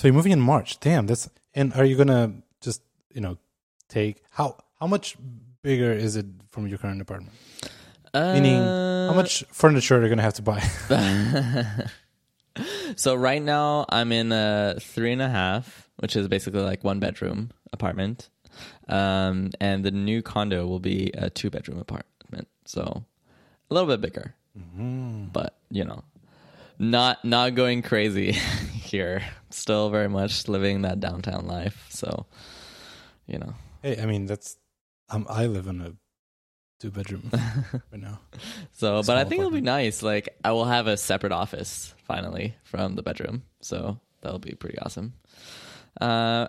So you're moving in March. Damn, that's and are you gonna just you know take how how much bigger is it from your current apartment? Meaning, how much furniture are you gonna have to buy? So right now I'm in a three and a half, which is basically like one bedroom apartment. Um, and the new condo will be a two bedroom apartment. So a little bit bigger, but you know, not, not going crazy here. Still very much living that downtown life. So, you know, hey, I mean that's um, I live in a two bedroom right now. So, but I think it'll be nice. Like, I will have a separate office finally from the bedroom. So that'll be pretty awesome. Uh,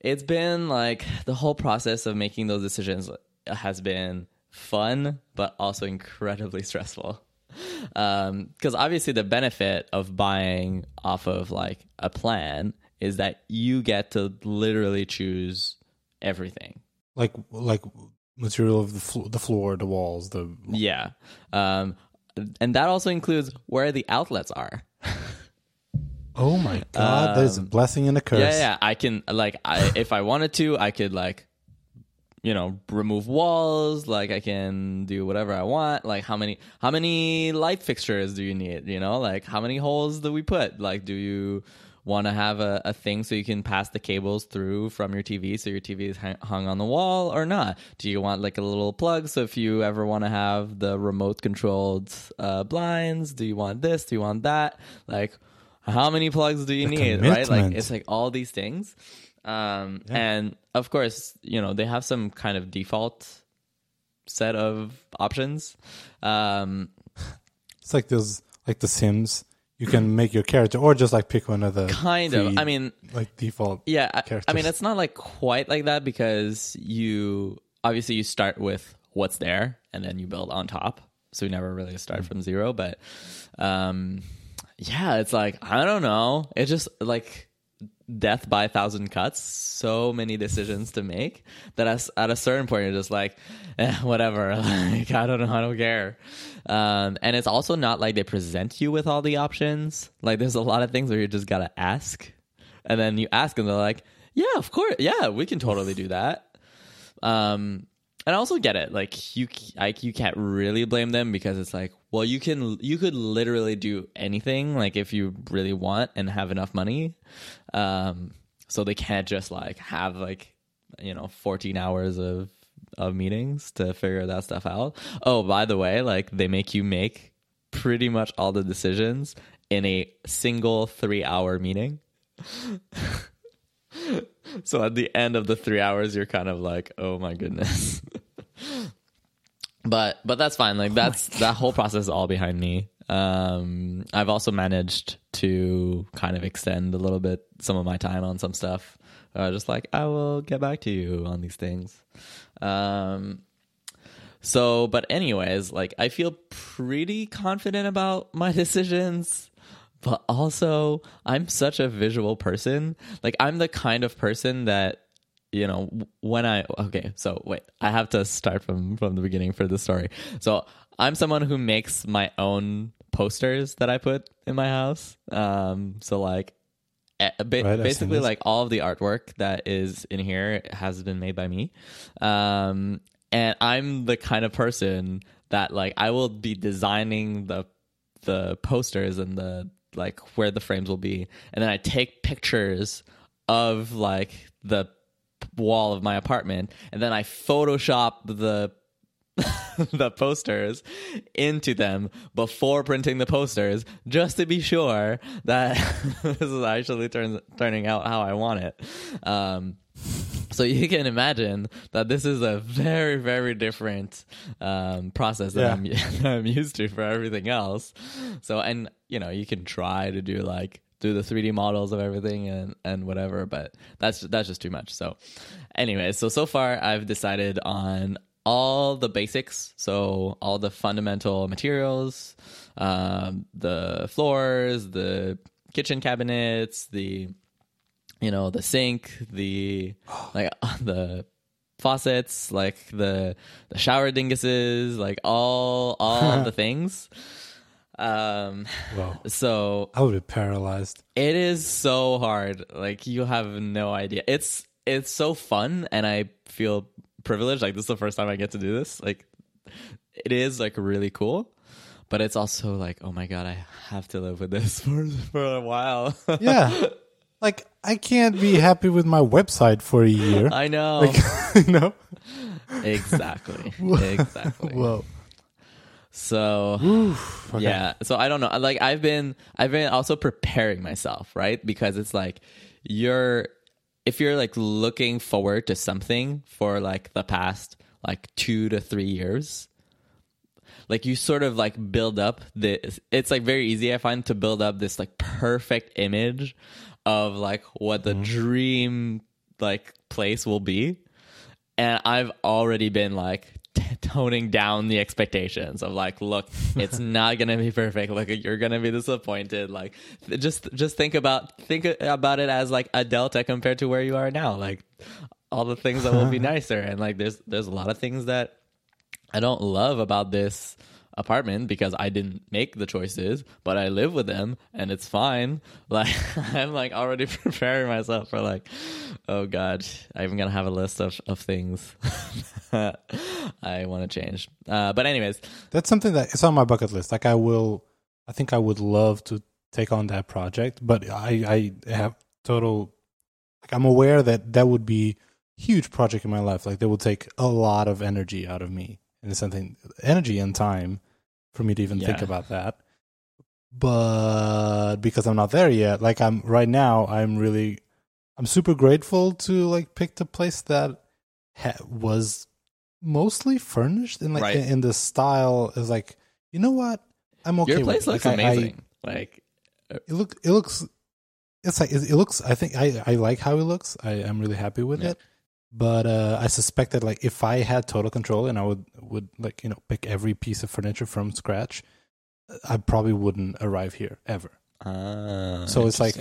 it's been like the whole process of making those decisions has been fun, but also incredibly stressful. Because obviously, the benefit of buying off of like a plan is that you get to literally choose everything. Like like material of the flo- the floor, the walls, the Yeah. Um, and that also includes where the outlets are. oh my god, There's a blessing and a curse. Um, Yeah, yeah. I can like I if I wanted to, I could like you know, remove walls, like I can do whatever I want. Like how many how many light fixtures do you need, you know? Like how many holes do we put? Like do you want to have a, a thing so you can pass the cables through from your TV so your TV is hung on the wall or not? Do you want like a little plug so if you ever want to have the remote controlled uh, blinds? Do you want this? Do you want that? Like how many plugs do you need? Right? Like it's like all these things. Um, And of course, you know, they have some kind of default set of options. Um, It's like those like the Sims. You can make your character or just like pick one of the kind of. I mean, like default. yeah. I, I mean, it's not like quite like that because you obviously you start with what's there and then you build on top. So you never really start from zero. But um, yeah, it's like I don't know. It just like death by a thousand cuts. So many decisions to make that at a certain point you're just like, eh, whatever. Like I don't know. I don't care. Um, and it's also not like they present you with all the options. Like there's a lot of things where you just gotta ask, and then you ask and they're like, yeah, of course, yeah, we can totally do that. Um, and I also get it. Like you, like you can't really blame them because it's like, well, you can, you could literally do anything, like if you really want and have enough money. Um, so they can't just like have like, you know, fourteen hours of of meetings to figure that stuff out. Oh, by the way, like they make you make pretty much all the decisions in a single three hour meeting. So at the end of the three hours, you're kind of like, oh my goodness. but but that's fine. Like that's that whole process is all behind me. Um, I've also managed to kind of extend a little bit some of my time on some stuff. Uh, just like I will get back to you on these things. Um, so, but anyways, like I feel pretty confident about my decisions, but also I'm such a visual person. Like I'm the kind of person that you know when I okay, so wait, I have to start from from the beginning for the story. So, I'm someone who makes my own posters that I put in my house. Um so like eh, ba- Right, basically like all of the artwork that is in here has been made by me um and i'm the kind of person that like i will be designing the the posters and the like where the frames will be and then i take pictures of like the wall of my apartment and then i photoshop the the posters into them before printing the posters just to be sure that this is actually turns turning out how I want it. Um, so you can imagine that this is a very very different um, process that, Yeah. I'm, that I'm used to for everything else. So and you know you can try to do like do the 3D models of everything and and whatever, but that's that's just too much. So anyway, so so far I've decided on all the basics, so all the fundamental materials, um, the floors, the kitchen cabinets, the you know the sink, the like the faucets, like the the shower dinguses, like all all the things. Um, well, so I would be paralyzed. It is so hard. Like you have no idea. It's it's so fun, and I feel privileged. Like this is the first time I get to do this. Like it is like really cool, but it's also like, oh my god, I have to live with this for for a while. yeah, like I can't be happy with my website for a year. I know. Like, you know. Exactly. exactly. Whoa. So Oof, okay. yeah, so I don't know. Like I've been I've been also preparing myself, right? Because it's like you're if you're like looking forward to something for like the past like 2 to 3 years, like you sort of like build up this it's like very easy I find to build up this like perfect image of like what the mm-hmm. dream like place will be. And I've already been like toning down the expectations of like look it's not gonna be perfect look you're gonna be disappointed like just just think about think about it as like a delta compared to where you are now like all the things that will be nicer and like there's there's a lot of things that i don't love about this apartment because I didn't make the choices, but I live with them and it's fine. Like I'm like already preparing myself for like, oh god, I'm gonna have a list of of things I want to change. Uh, but anyways, that's something that it's on my bucket list. Like I will, I think I would love to take on that project, but I I have total. Like I'm aware that that would be huge project in my life. Like that would take a lot of energy out of me and something energy and time for me to even yeah. think about that. But because I'm not there yet, like I'm right now, I'm really, I'm super grateful to like pick the place that ha- was mostly furnished in like right. in, in the style is like, you know what, I'm okay. Your place looks like, amazing. I, I, like uh, it look, it looks, it's like it, looks. I think I I like how it looks. I I'm really happy with yeah. it but uh, I suspect that like if I had total control and I would would like you know pick every piece of furniture from scratch, I probably wouldn't arrive here ever. Uh, so it's like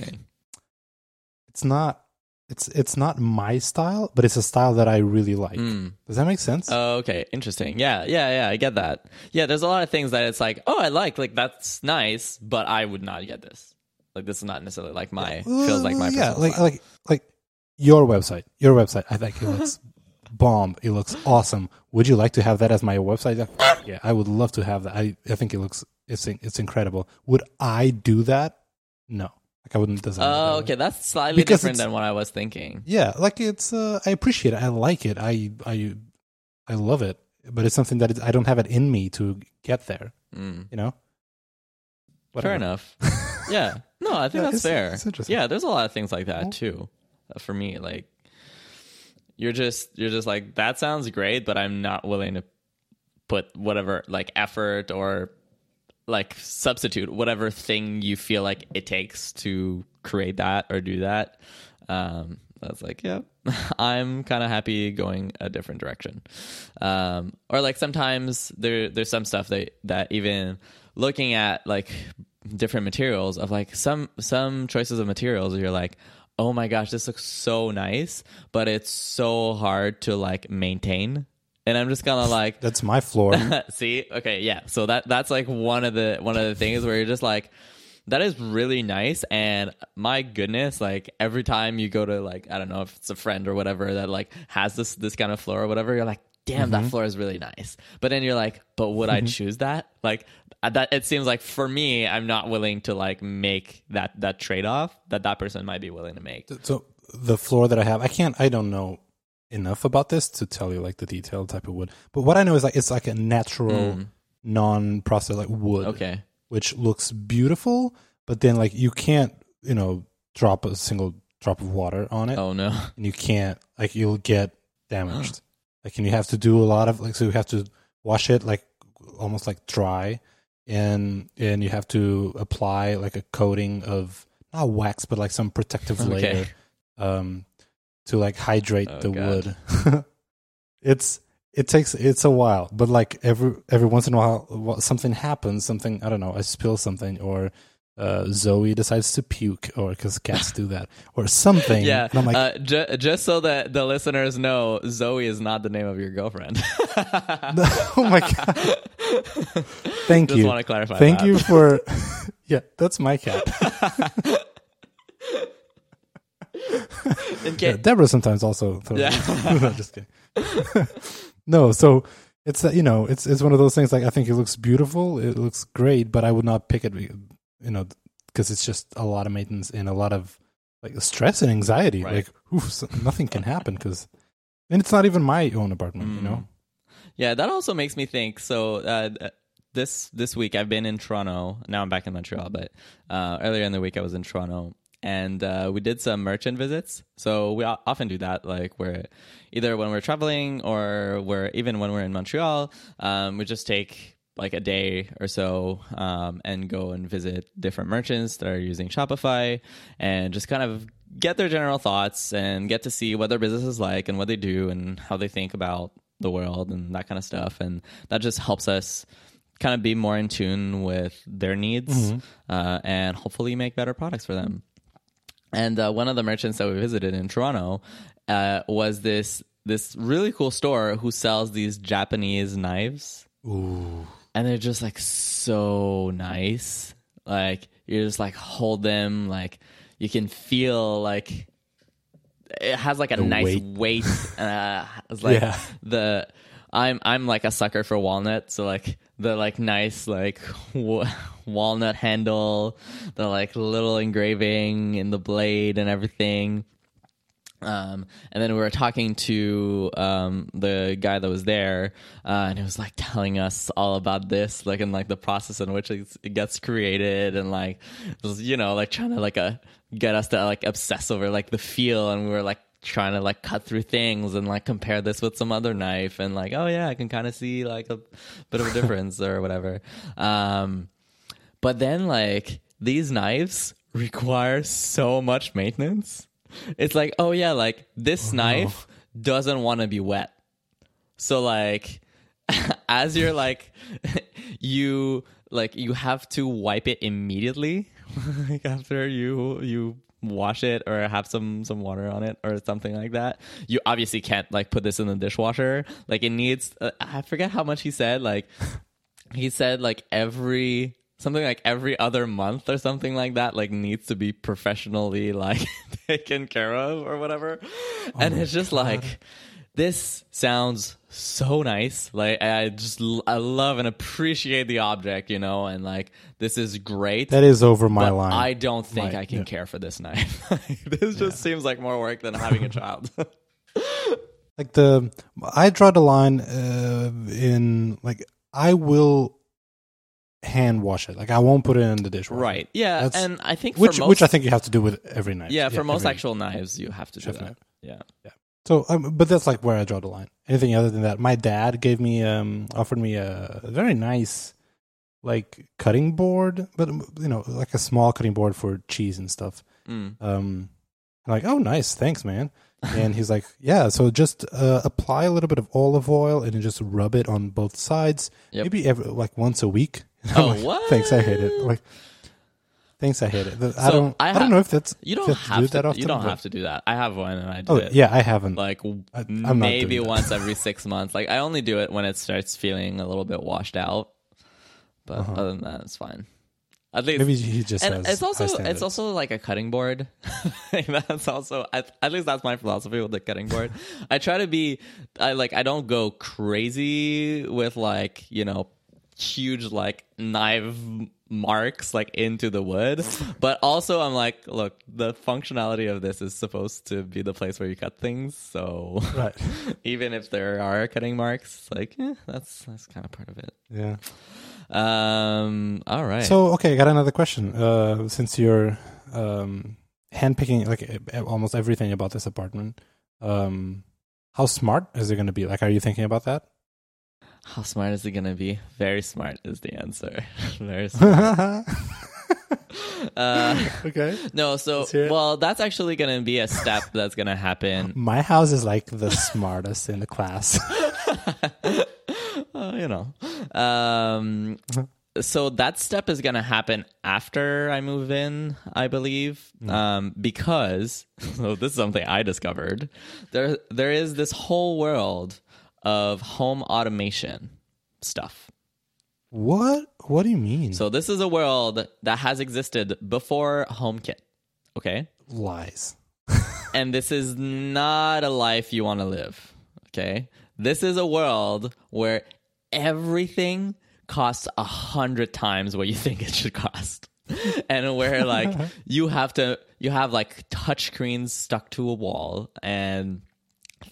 it's not it's it's not my style, but it's a style that I really like. Mm. Does that make sense? Oh, okay, interesting. Yeah, yeah, yeah. I get that. Yeah, there's a lot of things that it's like, oh, I like, like that's nice, but I would not get this. Like this is not necessarily like my uh, feels like my yeah, like style. like like your website, your website. I think it looks bomb. It looks awesome. Would you like to have that as my website? Yeah, I would love to have that. I, I think it looks it's it's incredible. Would I do that? No. Like I wouldn't design. Oh, okay, that's slightly because different than what I was thinking. Yeah, like it's. Uh, I appreciate it. I like it. I I I love it. But it's something that I don't have it in me to get there. Mm. You know. Whatever. Fair enough. yeah. No, I think yeah, that's fair. Yeah, there's a lot of things like that too for me. Like you're just you're just like that sounds great, but I'm not willing to put whatever like effort or like substitute whatever thing you feel like it takes to create that or do that. Um, I was like, yeah, I'm kind of happy going a different direction. Um, or like sometimes there there's some stuff that that even looking at like different materials of like some some choices of materials you're like oh my gosh, this looks so nice, but it's so hard to like maintain. And I'm just kind of like That's my floor. See? Okay, yeah. So that that's like one of the one of the things where you're just like that is really nice and my goodness like every time you go to like i don't know if it's a friend or whatever that like has this this kind of floor or whatever you're like damn, mm-hmm. that floor is really nice. But then you're like, but would mm-hmm. I choose that? Like that, it seems like for me, I'm not willing to like make that that trade off that that person might be willing to make. So the floor that I have, I can't, I don't know enough about this to tell you like the detailed type of wood. But what I know is like it's like a natural, mm. non-processed like wood. Okay. Which looks beautiful, but then like you can't, you know, drop a single drop of water on it. Oh no. And you can't like you'll get damaged. Like, and you have to do a lot of like, so you have to wash it like almost like dry, and and you have to apply like a coating of not wax, but like some protective okay. layer, um, to like hydrate oh, the God. wood. it's it takes it's a while, but like every every once in a while, something happens. Something I don't know. I spill something, or uh, Zoe decides to puke, or because cats do that, or something. Yeah. And I'm like, uh, ju- just so that the listeners know, Zoe is not the name of your girlfriend. oh my god! Thank Just you. want to clarify. Thank that. you for. yeah, that's my cat. In Yeah, Deborah sometimes also. Throws Yeah. no, just kidding. no, so it's you know it's it's one of those things. Like I think it looks beautiful. It looks great, but I would not pick it. You know, because it's just a lot of maintenance and a lot of like stress and anxiety. Right. Like oof, nothing can happen because, and it's not even my own apartment. You mm. know. Yeah, that also makes me think. So uh, this this week I've been in Toronto. Now I'm back in Montreal, but uh, earlier in the week I was in Toronto. And uh, we did some merchant visits. So we often do that, like where either when we're traveling or we're even when we're in Montreal, um, we just take like a day or so um, and go and visit different merchants that are using Shopify and just kind of get their general thoughts and get to see what their business is like and what they do and how they think about the world and that kind of stuff. And that just helps us kind of be more in tune with their needs uh, and hopefully make better products for them. And uh, one of the merchants that we visited in Toronto uh, was this this really cool store who sells these Japanese knives, Ooh. and they're just like so nice. Like you just like hold them, like you can feel like it has like a The nice weight. weight. uh, it's like Yeah. the I'm I'm like a sucker for walnut, so like the like nice like w- walnut handle, the like little engraving in the blade and everything. Um, and then we were talking to um, the guy that was there, uh, and he was like telling us all about this, like in like the process in which it gets created, and like was, you know, like trying to like uh, get us to like obsess over like the feel, and we were like trying to like cut through things and like compare this with some other knife, and like oh yeah, I can kind of see like a bit of a difference or whatever. Um, but then like these knives require so much maintenance. It's like, oh yeah, like this knife doesn't want to be wet. So like as you're like you like you have to wipe it immediately like after you you wash it or have some some water on it or something like that. You obviously can't like put this in the dishwasher. Like it needs uh, I forget how much he said like he said like every something like every other month or something like that like needs to be professionally like taken care of or whatever. And it's just like this sounds so nice. Like i just i love and appreciate the object you know and like this is great That is over my but line. i don't think My- i can yeah. care for this knife this just seems like more work than having a child. Like the I draw the line uh, in like I will hand wash it. Like I won't put it in the dishwasher. right yeah That's- and i think Which for most, which I think you have to do with every knife. yeah for most actual knives you have to do that knife. yeah So, um, but that's like where I draw the line. Anything other than that, my dad gave me um offered me a very nice like cutting board, but you know like a small cutting board for cheese and stuff. Mm. Um, I'm like, oh, nice, thanks, man. And he's like, yeah, so just uh, apply a little bit of olive oil and then just rub it on both sides, Yep. maybe every, like once a week. Oh, like, what? Thanks, I hate it. Like, thanks, I hate it. I So, don't. I I, don't know if that's You don't have do to. that often. you don't but- have to do that. I have one, and I do it. Oh it yeah, I haven't. like I- maybe once every six months. Like I only do it when it starts feeling a little bit washed out. But other than that, it's fine. At least, Uh-huh. Maybe he just and it's also it's also like a cutting board. Like, that's also at, at least that's my philosophy with the cutting board. I try to be I like I don't go crazy with like you know huge like knife marks like into the wood but also i'm like look the functionality of this is supposed to be the place where you cut things so right. even if there are cutting marks like eh, that's that's kind of part of it Yeah. um all right So okay, I got another question. Uh, since you're um, handpicking like almost everything about this apartment, um, how smart is it going to be? Like, are you thinking about that? How smart is it gonna be very smart is the answer very smart uh okay. no so Let's hear it. well that's actually gonna be a step that's gonna happen My house is like the smartest in the class. uh, you know. Um, so that step is going to happen after I move in, I believe, um, because so this is something I discovered. There, there is this whole world of home automation stuff. What? What do you mean? So this is a world that has existed before HomeKit. Okay? lies. and this is not a life you want to live. Okay? This is a world where everything costs a hundred times what you think it should cost. and where like you have to you have like touch screens stuck to a wall and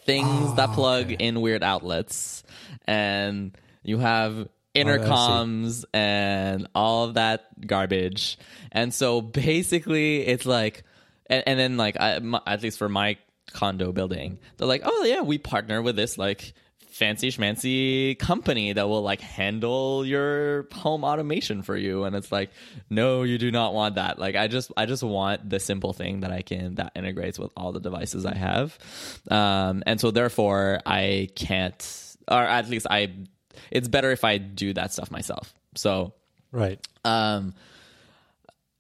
things that plug in weird outlets. And you have intercoms and all of that garbage. And so basically it's like and, and then like I, my, at least for my condo building they're like oh yeah we partner with this like fancy schmancy company that will like handle your home automation for you. And it's like no you do not want that. Like i just i just want the simple thing that i can that integrates with all the devices i have. Um and so therefore i can't or at least i it's better if i do that stuff myself. So Right. um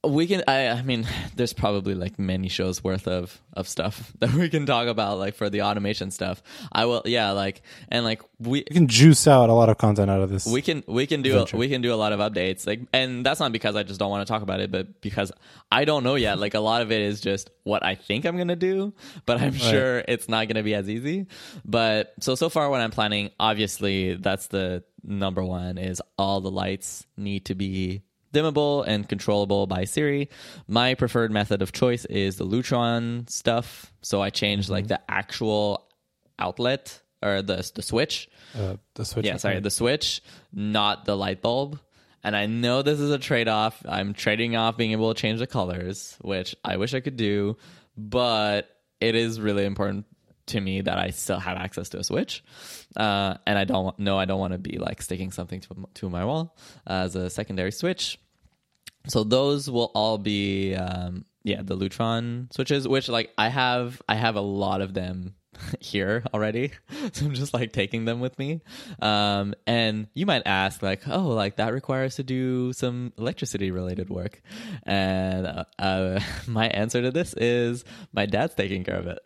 we can I, I mean there's probably like many shows worth of of stuff that we can talk about like for the automation stuff. I will yeah like and like we can juice out a lot of content out of this. we can we can do a, we can do a lot of updates like and that's not because i just don't want to talk about it but because i don't know yet. Like a lot of it is just what i think i'm gonna do but i'm sure it's not gonna be as easy. But so so far what i'm planning obviously that's the number one is all the lights need to be dimmable and controllable by Siri. My preferred method of choice is the Lutron stuff. So I changed like the actual outlet or the the switch uh, the switch. yeah, sorry, the switch, not the light bulb. And I know this is a trade off. I'm trading off being able to change the colors, which I wish I could do, but it is really important to me that I still have access to a switch. Uh, and I don't know I don't want to be like sticking something to, to my wall as a secondary switch. So those will all be um, yeah the Lutron switches, which like I have I have a lot of them here already, so I'm just like taking them with me. Um, and you might ask like, oh, like that requires to do some electricity related work, and uh, uh, my answer to this is my dad's taking care of it.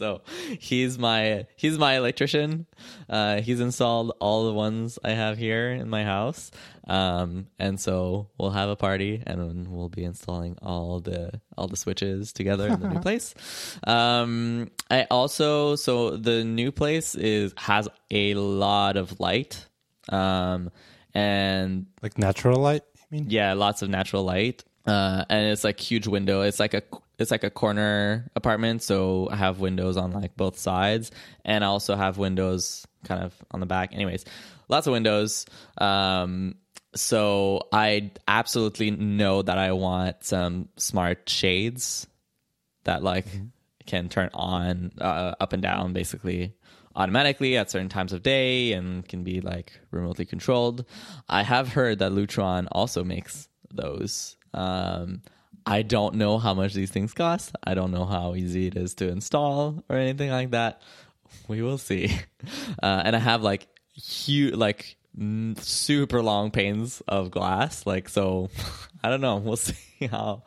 So he's my he's my electrician. Uh, he's installed all the ones I have here in my house, um, and so we'll have a party and we'll be installing all the all the switches together in the new place. Um, I also so the new place is has a lot of light, um, and like natural light. I mean, yeah, lots of natural light. Uh, and it's like huge window. It's like a it's like a corner apartment, so I have windows on like both sides, and I also have windows kind of on the back. Anyways, lots of windows. Um, so I absolutely know that I want some smart shades that like can turn on uh, up and down basically automatically at certain times of day and can be like remotely controlled. I have heard that Lutron also makes those. Um, I don't know how much these things cost. I don't know how easy it is to install or anything like that. We will see. Uh, and I have like huge, like super long panes of glass. Like so, I don't know. We'll see how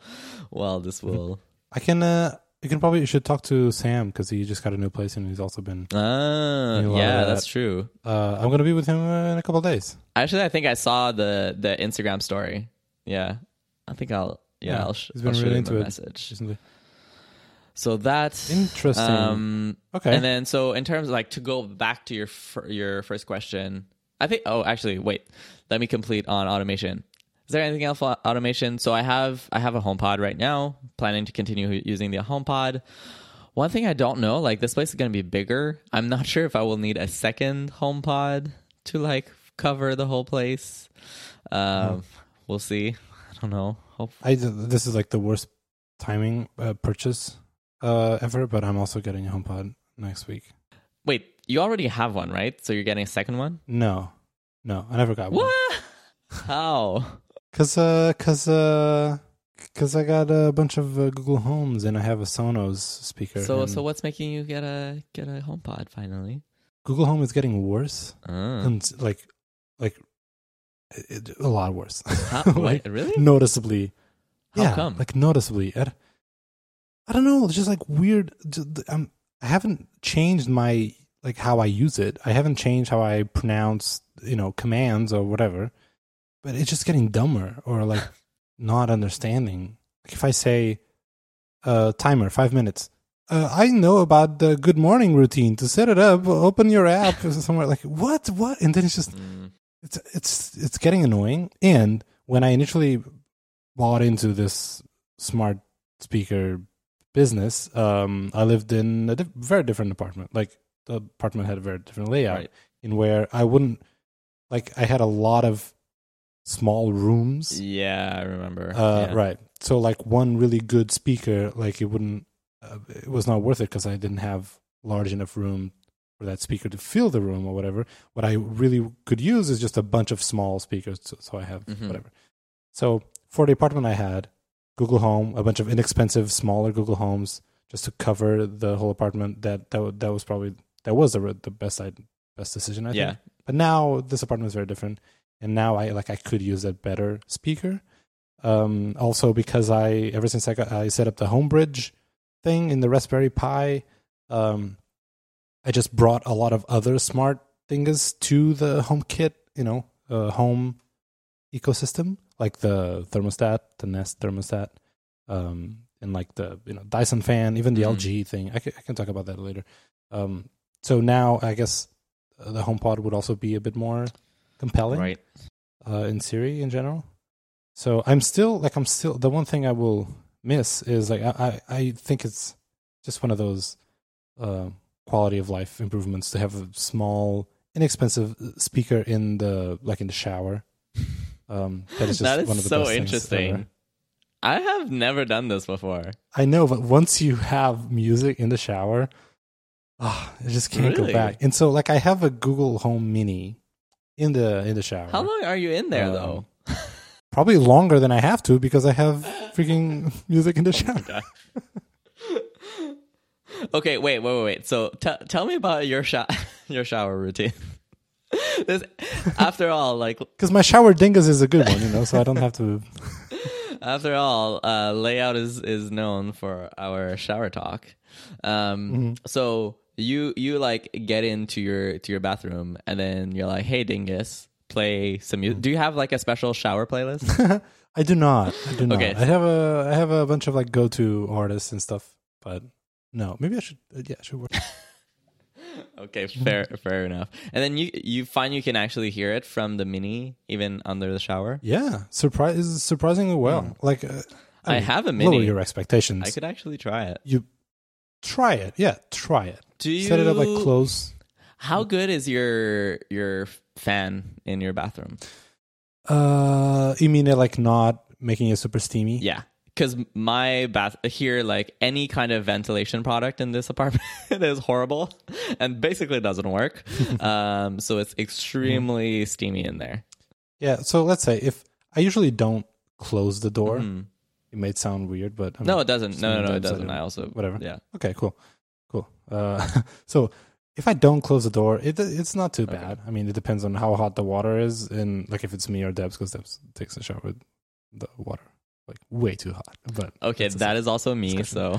well this will. I can. uh You can probably you should talk to Sam because he just got a new place and he's also been. Ah, yeah, that. that's true. Uh, I'm gonna be with him uh, in a couple of days. Actually, I think I saw the the Instagram story. Yeah, I think I'll. Yeah, I'll, sh- he's been I'll really into a it. message. recently. So that's Interesting. Um, Okay. And then, so in terms of like to go back to your fir- your first question, I think. Oh, actually, wait. Let me complete on automation. Is there anything else for automation? So I have I have a HomePod right now. Planning to continue using the HomePod. One thing I don't know, like this place is going to be bigger. I'm not sure if I will need a second HomePod to like cover the whole place. Um, We'll see. I don't know. Hope I this is like the worst timing uh, purchase uh, ever, but I'm also getting a HomePod next week. Wait, you already have one, right? So you're getting a second one? No, no, I never got one. How? Cause uh, cause uh, cause I got a bunch of uh, Google Homes and I have a Sonos speaker. So so what's making you get a get a HomePod finally? Google Home is getting worse, Uh, and like, like, it, a lot worse. how, like wait, really? noticeably. How yeah, come? like noticeably. I, I don't know. It's just like weird. just- I'm, I haven't changed my like how I use it. I haven't changed how I pronounce you know commands or whatever, but it's just getting dumber or like not understanding. Like if I say uh, timer five minutes. Uh, I know about the good morning routine. To set it up, open your app somewhere. Like what? What? And then it's just Mm. It's it's it's getting annoying. And when I initially bought into this smart speaker business, um, I lived in a diff- very different apartment. Like the apartment had a very different layout, Right. in where I wouldn't like. I had a lot of small rooms. Yeah, I remember. Uh, Yeah. Right. So like one really good speaker, like it wouldn't, uh, it was not worth it because I didn't have large enough room for that speaker to fill the room or whatever. What I really could use is just a bunch of small speakers. So, so I have Mhm. whatever. So for the apartment I had, Google Home, a bunch of inexpensive, smaller Google Homes just to cover the whole apartment. That that that was probably that was the the best I best decision I Yeah. think. But now this apartment is very different, and now I like I could use a better speaker. Um, also because I ever since I got I set up the Homebridge thing in the Raspberry Pi, um, I just brought a lot of other smart things to the HomeKit, you know, uh, home ecosystem like the thermostat, the Nest thermostat, um, and like the you know Dyson fan, even the Mhm. LG thing. I can, I can talk about that later. Um, so now I guess uh, the HomePod would also be a bit more compelling Right. uh, in Siri in general. So I'm still like I'm still the one thing I will miss is like I I, I think it's just one of those uh, quality of life improvements to have a small inexpensive speaker in the like in the shower. Um, that is just that is one of the so best things interesting. I have never done this before. I know, but once you have music in the shower, ah, I just can't Really? go back. And so, like, I have a Google Home Mini in the in the shower. How long are you in there Um, though? Probably longer than I have to because I have freaking music in the shower. okay, wait, wait, wait, wait. So t- tell me about your sho- your shower routine. this, after all, like Because my shower dingus is a good one, you know, so I don't have to. after all, uh, layout is is known for our shower talk. Um, Mm-hmm. so you you like get into your to your bathroom and then you're like, hey Dingus, play some music. Do you have like a special shower playlist? I do not. I do not. Okay. I have a I have a bunch of like go to artists and stuff, but no, maybe I should. Uh, yeah, I should work. okay, fair fair enough. And then you you find you can actually hear it from the mini even under the shower. Yeah, surprise surprisingly well. Like uh, Hmm. I mean, have a mini. Lower your expectations. I could actually try it. you try it. Yeah, try it. Do you Set it up like close. How good is your your fan in your bathroom? Uh, you mean it like not making it super steamy? Yeah, because my bath here, like any kind of ventilation product in this apartment is horrible and basically doesn't work. um, so it's extremely steamy in there. Yeah. So let's say if I usually don't close the door, Mhm. it might sound weird, but I No, it doesn't. No, no, no, it doesn't. do. I also Whatever. Yeah. Okay, cool, cool. Uh, so if I don't close the door, it it's not too Okay. bad. I mean, it depends on how hot the water is, and like if it's me or Debs, because Debs takes a shower with the water like way too hot. But Okay, that is also me. So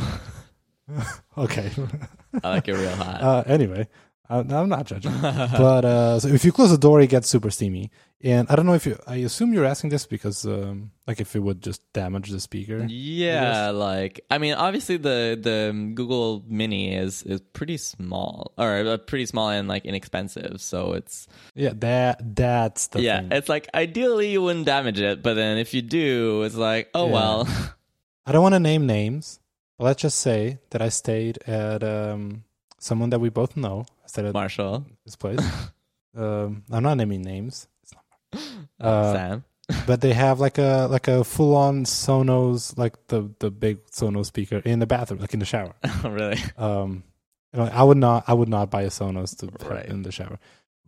okay. I like it real hot. uh, anyway, uh, I'm not judging. but uh, so if you close the door, it gets super steamy. And I don't know if you. I assume you're asking this because, um, like, if it would just damage the speaker. Yeah, like I mean, obviously the the Google Mini is is pretty small, or uh, pretty small and like inexpensive. So it's Yeah, that that's the yeah, thing. it's like ideally you wouldn't damage it, but then if you do, it's like oh Yeah. well. I don't want to name names, but let's just say that I stayed at um, someone that we both know. I stayed at Marshall, this place. um, I'm not naming names. It's not, Uh, Sam, but they have like a like a full on Sonos, like the the big Sonos speaker in the bathroom, like in the shower. really? Um, I would not I would not buy a Sonos to have Right. in the shower.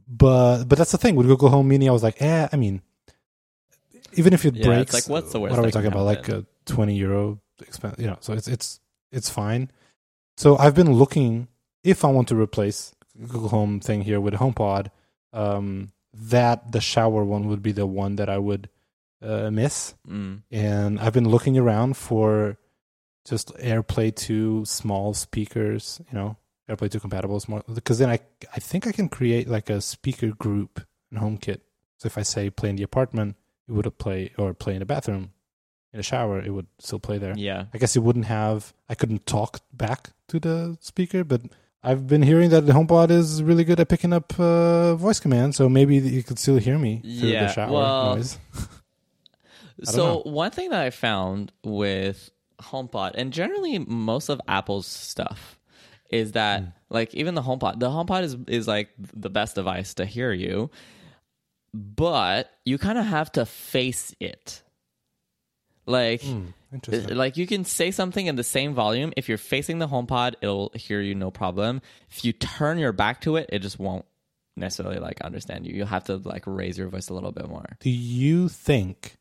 But but that's the thing with Google Home Mini. I was like, eh. I mean, even if it Yeah, breaks, it's like, what's the worst What are we talking about? Like a twenty euro expense, you know? So it's it's it's fine. So I've been looking if I want to replace Google Home thing here with a HomePod. Um, that the shower one would be the one that I would uh, miss Mm. and I've been looking around for just AirPlay 2 small speakers, you know, AirPlay 2 compatible small because then I I think I can create like a speaker group an HomeKit. So if I say play in the apartment, it would play or play in the bathroom, in the shower, it would still play there. Yeah. I guess it wouldn't have. I couldn't talk back to the speaker, but I've been hearing that the HomePod is really good at picking up uh, voice commands, so maybe you could still hear me through Yeah, the shower well, noise. So one thing that I found with HomePod and generally most of Apple's stuff is that Hmm. like even the HomePod, the HomePod is is like the best device to hear you, but you kind of have to face it. Like hmm, interesting. like you can say something in the same volume if you're facing the HomePod, it'll hear you no problem. If you turn your back to it, it just won't necessarily like understand you. You'll have to like raise your voice a little bit more. Do you think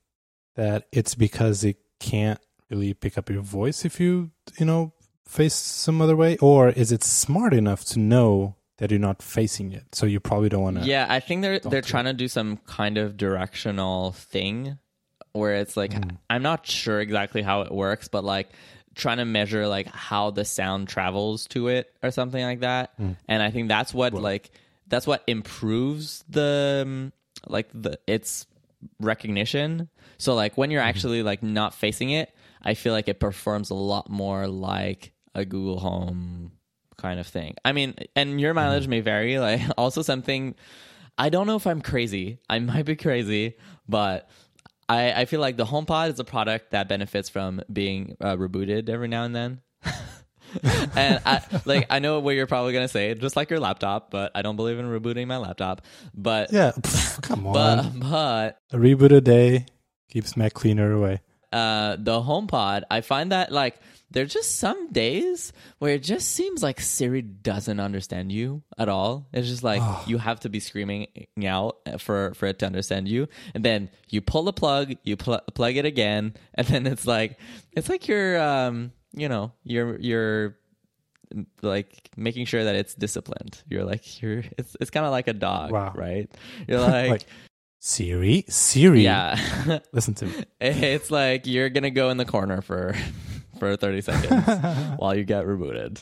that it's because it can't really pick up your voice if you, you know, face some other way? Or is it smart enough to know that you're not facing it? So you probably don't want to. Yeah, I think they're they're trying to do some kind of directional thing where it's like Hmm. I'm not sure exactly how it works, but like trying to measure like how the sound travels to it or something like that. Hmm. And I think that's what like that's what improves the um, like the its recognition. So like when you're Mm-hmm. actually like not facing it, I feel like it performs a lot more like a Google Home kind of thing. I mean, and your mileage Mm-hmm. may vary. Like also something I don't know if I'm crazy. I might be crazy, but I, I feel like the HomePod is a product that benefits from being uh, rebooted every now and then. and I like I know what you're probably gonna say, just like your laptop, but I don't believe in rebooting my laptop. But Yeah, pff, come on. but but a reboot a day keeps Mac cleaner away. uh, the HomePod, I find that like there's just some days where it just seems like Siri doesn't understand you at all. It's just like you have to be screaming out for for it to understand you, and then you pull the plug, you pl- plug it again, and then it's like it's like you're um you know you're you're like making sure that it's disciplined. You're like you're it's it's kind of like a dog, Wow. right? You're like, Like, Siri, Siri, yeah. listen to me. It's like you're gonna go in the corner for for 30 seconds while you get rebooted,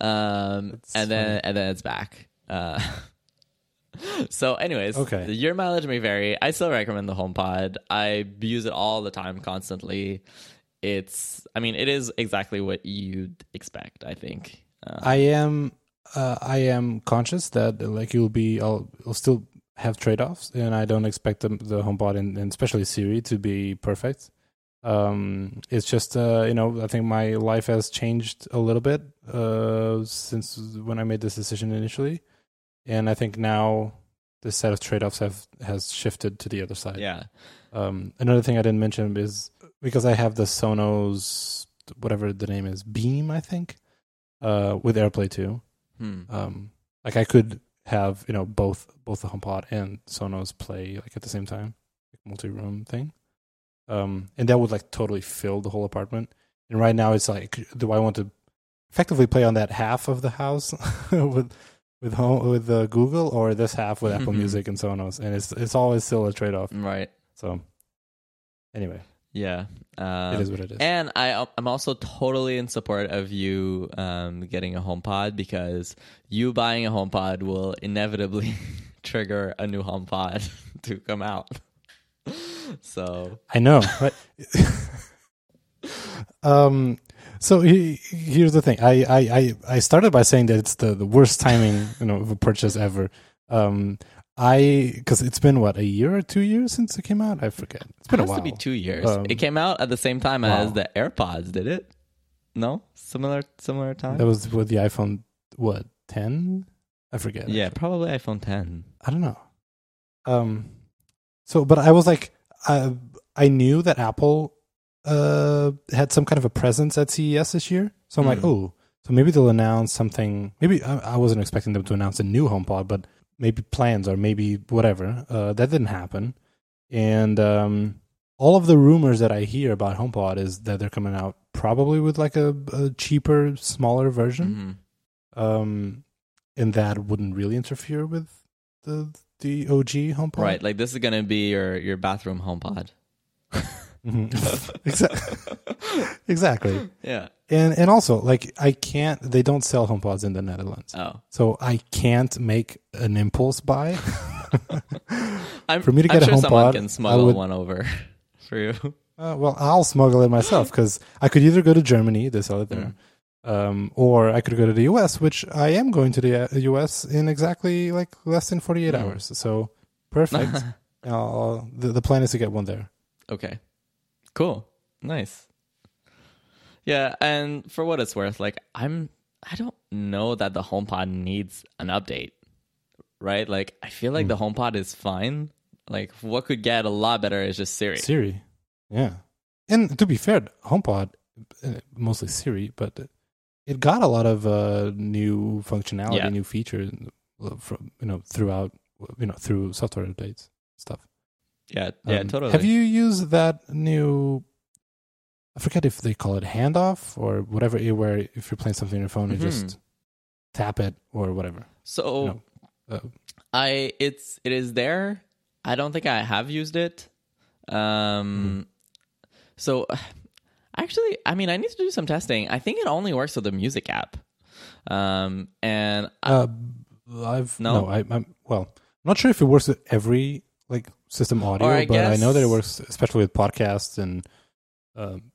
um, and then and then it's back. Uh, so, anyways, Okay. your mileage may vary. I still recommend the HomePod. I use it all the time, constantly. It's, I mean, it is exactly what you'd expect. I think. Uh, I am uh, I am conscious that like you'll be I'll, I'll still have trade offs, and I don't expect the, the HomePod and, and especially Siri to be perfect. Um, it's just uh, you know I think my life has changed a little bit uh, since when I made this decision initially, and I think now the set of trade offs have has shifted to the other side. yeah. Um, another thing I didn't mention is because I have the Sonos, whatever the name is, Beam, I think, uh, with AirPlay 2. Hmm. Um, like I could have you know both both the HomePod and Sonos play like at the same time, like multi-room thing. Um, and that would like totally fill the whole apartment. And right now it's like, do I want to effectively play on that half of the house with with home with uh, Google or this half with Apple Mhm. Music and Sonos? And it's it's always still a trade off. Right. So anyway, Yeah. Um, it is what it is. And I, I'm also totally in support of you um, getting a HomePod because you buying a HomePod will inevitably trigger a new HomePod to come out. So I know. Right? um. So he, here's the thing. I, I, I, I started by saying that it's the, the worst timing, you know, of a purchase ever. Um. I because it's been what a year or two years since it came out. I forget. It's been it a while. to be two years. Um, it came out at the same time as the AirPods, did it? No, similar similar time. That was with the iPhone. What ten? I forget. yeah, actually. probably iPhone 10. I don't know. Um. So, but I was like, I I knew that Apple uh had some kind of a presence at CES this year. So I'm like, Mm. oh, so maybe they'll announce something. Maybe I, I wasn't expecting them to announce a new HomePod, but maybe plans or maybe whatever. Uh, that didn't happen. And um, all of the rumors that I hear about HomePod is that they're coming out probably with like a, a cheaper, smaller version. Mhm. Um, and that wouldn't really interfere with the the OG HomePod. Right, like this is gonna be your your bathroom HomePod. Mhm. exactly. exactly. Yeah. And and also like I can't they don't sell HomePods in the Netherlands. Oh. So I can't make an impulse buy I'm, For me to I'm get a sure someone can smuggle would- one over for you. Uh, well, I'll smuggle it myself because I could either go to Germany, they sell it there, um, or I could go to the US, which I am going to the uh, US in exactly like less than 48 Mm. hours. So perfect. uh, the, the plan is to get one there. Okay. Cool. Nice. Yeah, and for what it's worth, like I'm I don't know that the HomePod needs an update. Right? Like I feel like the HomePod is fine. Like what could get a lot better is just Siri. Siri. Yeah. And to be fair, HomePod, uh, mostly Siri, but it got a lot of uh, new functionality, Yeah. new features uh, from, you know, throughout, you know, through software updates stuff. Yeah, yeah, Um, totally. Have you used that new? I forget if they call it handoff or whatever. eh, Where if you're playing something on your phone, Mhm. you just tap it or whatever. so No. Uh, I it's it is there. I don't think I have used it. Um so actually I mean I need to do some testing. I think it only works with the music app. Um and I, uh, I've No? no. I, I'm well. I'm not sure if it works with every like system audio, I but I know that it works especially with podcasts and. Um,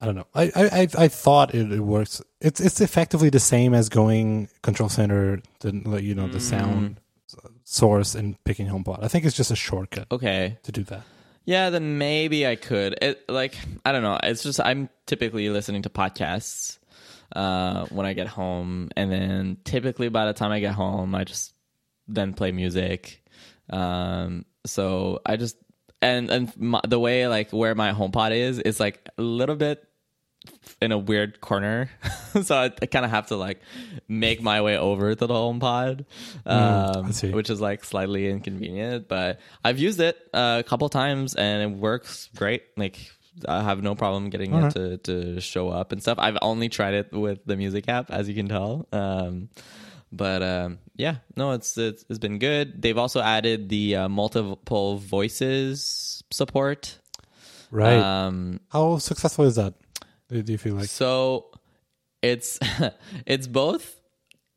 I don't know. I I I, I thought it, it works. It's it's effectively the same as going control center to let you know the Mm. sound source and picking HomePod. I think it's just a shortcut okay. to do that. Yeah, then maybe I could. It like I don't know. It's just I'm typically listening to podcasts uh when I get home and then typically by the time I get home I just then play music. Um so I just and and my, the way like where my HomePod is is like a little bit in a weird corner, so I, I kind of have to like make my way over to the HomePod, um, I see. which is like slightly inconvenient. But I've used it uh, a couple times and it works great. Like I have no problem getting Alright. it to to show up and stuff. I've only tried it with the music app, as you can tell. Um, but um, yeah, no, it's, it's it's been good. They've also added the uh, multiple voices support. Right. Um, How successful is that? Do you feel like? so it's it's both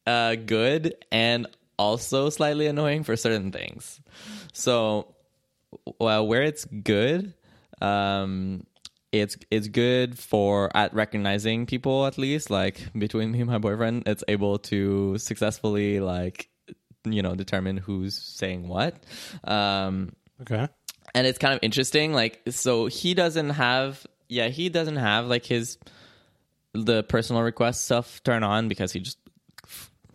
uh, good and also slightly annoying for certain things. So, well, where it's good, um, it's it's good for at recognizing people at least. Like between me and my boyfriend, it's able to successfully like you know determine who's saying what. Um, Okay. and it's kind of interesting like so he doesn't have yeah he doesn't have like his the personal request stuff turn on because he just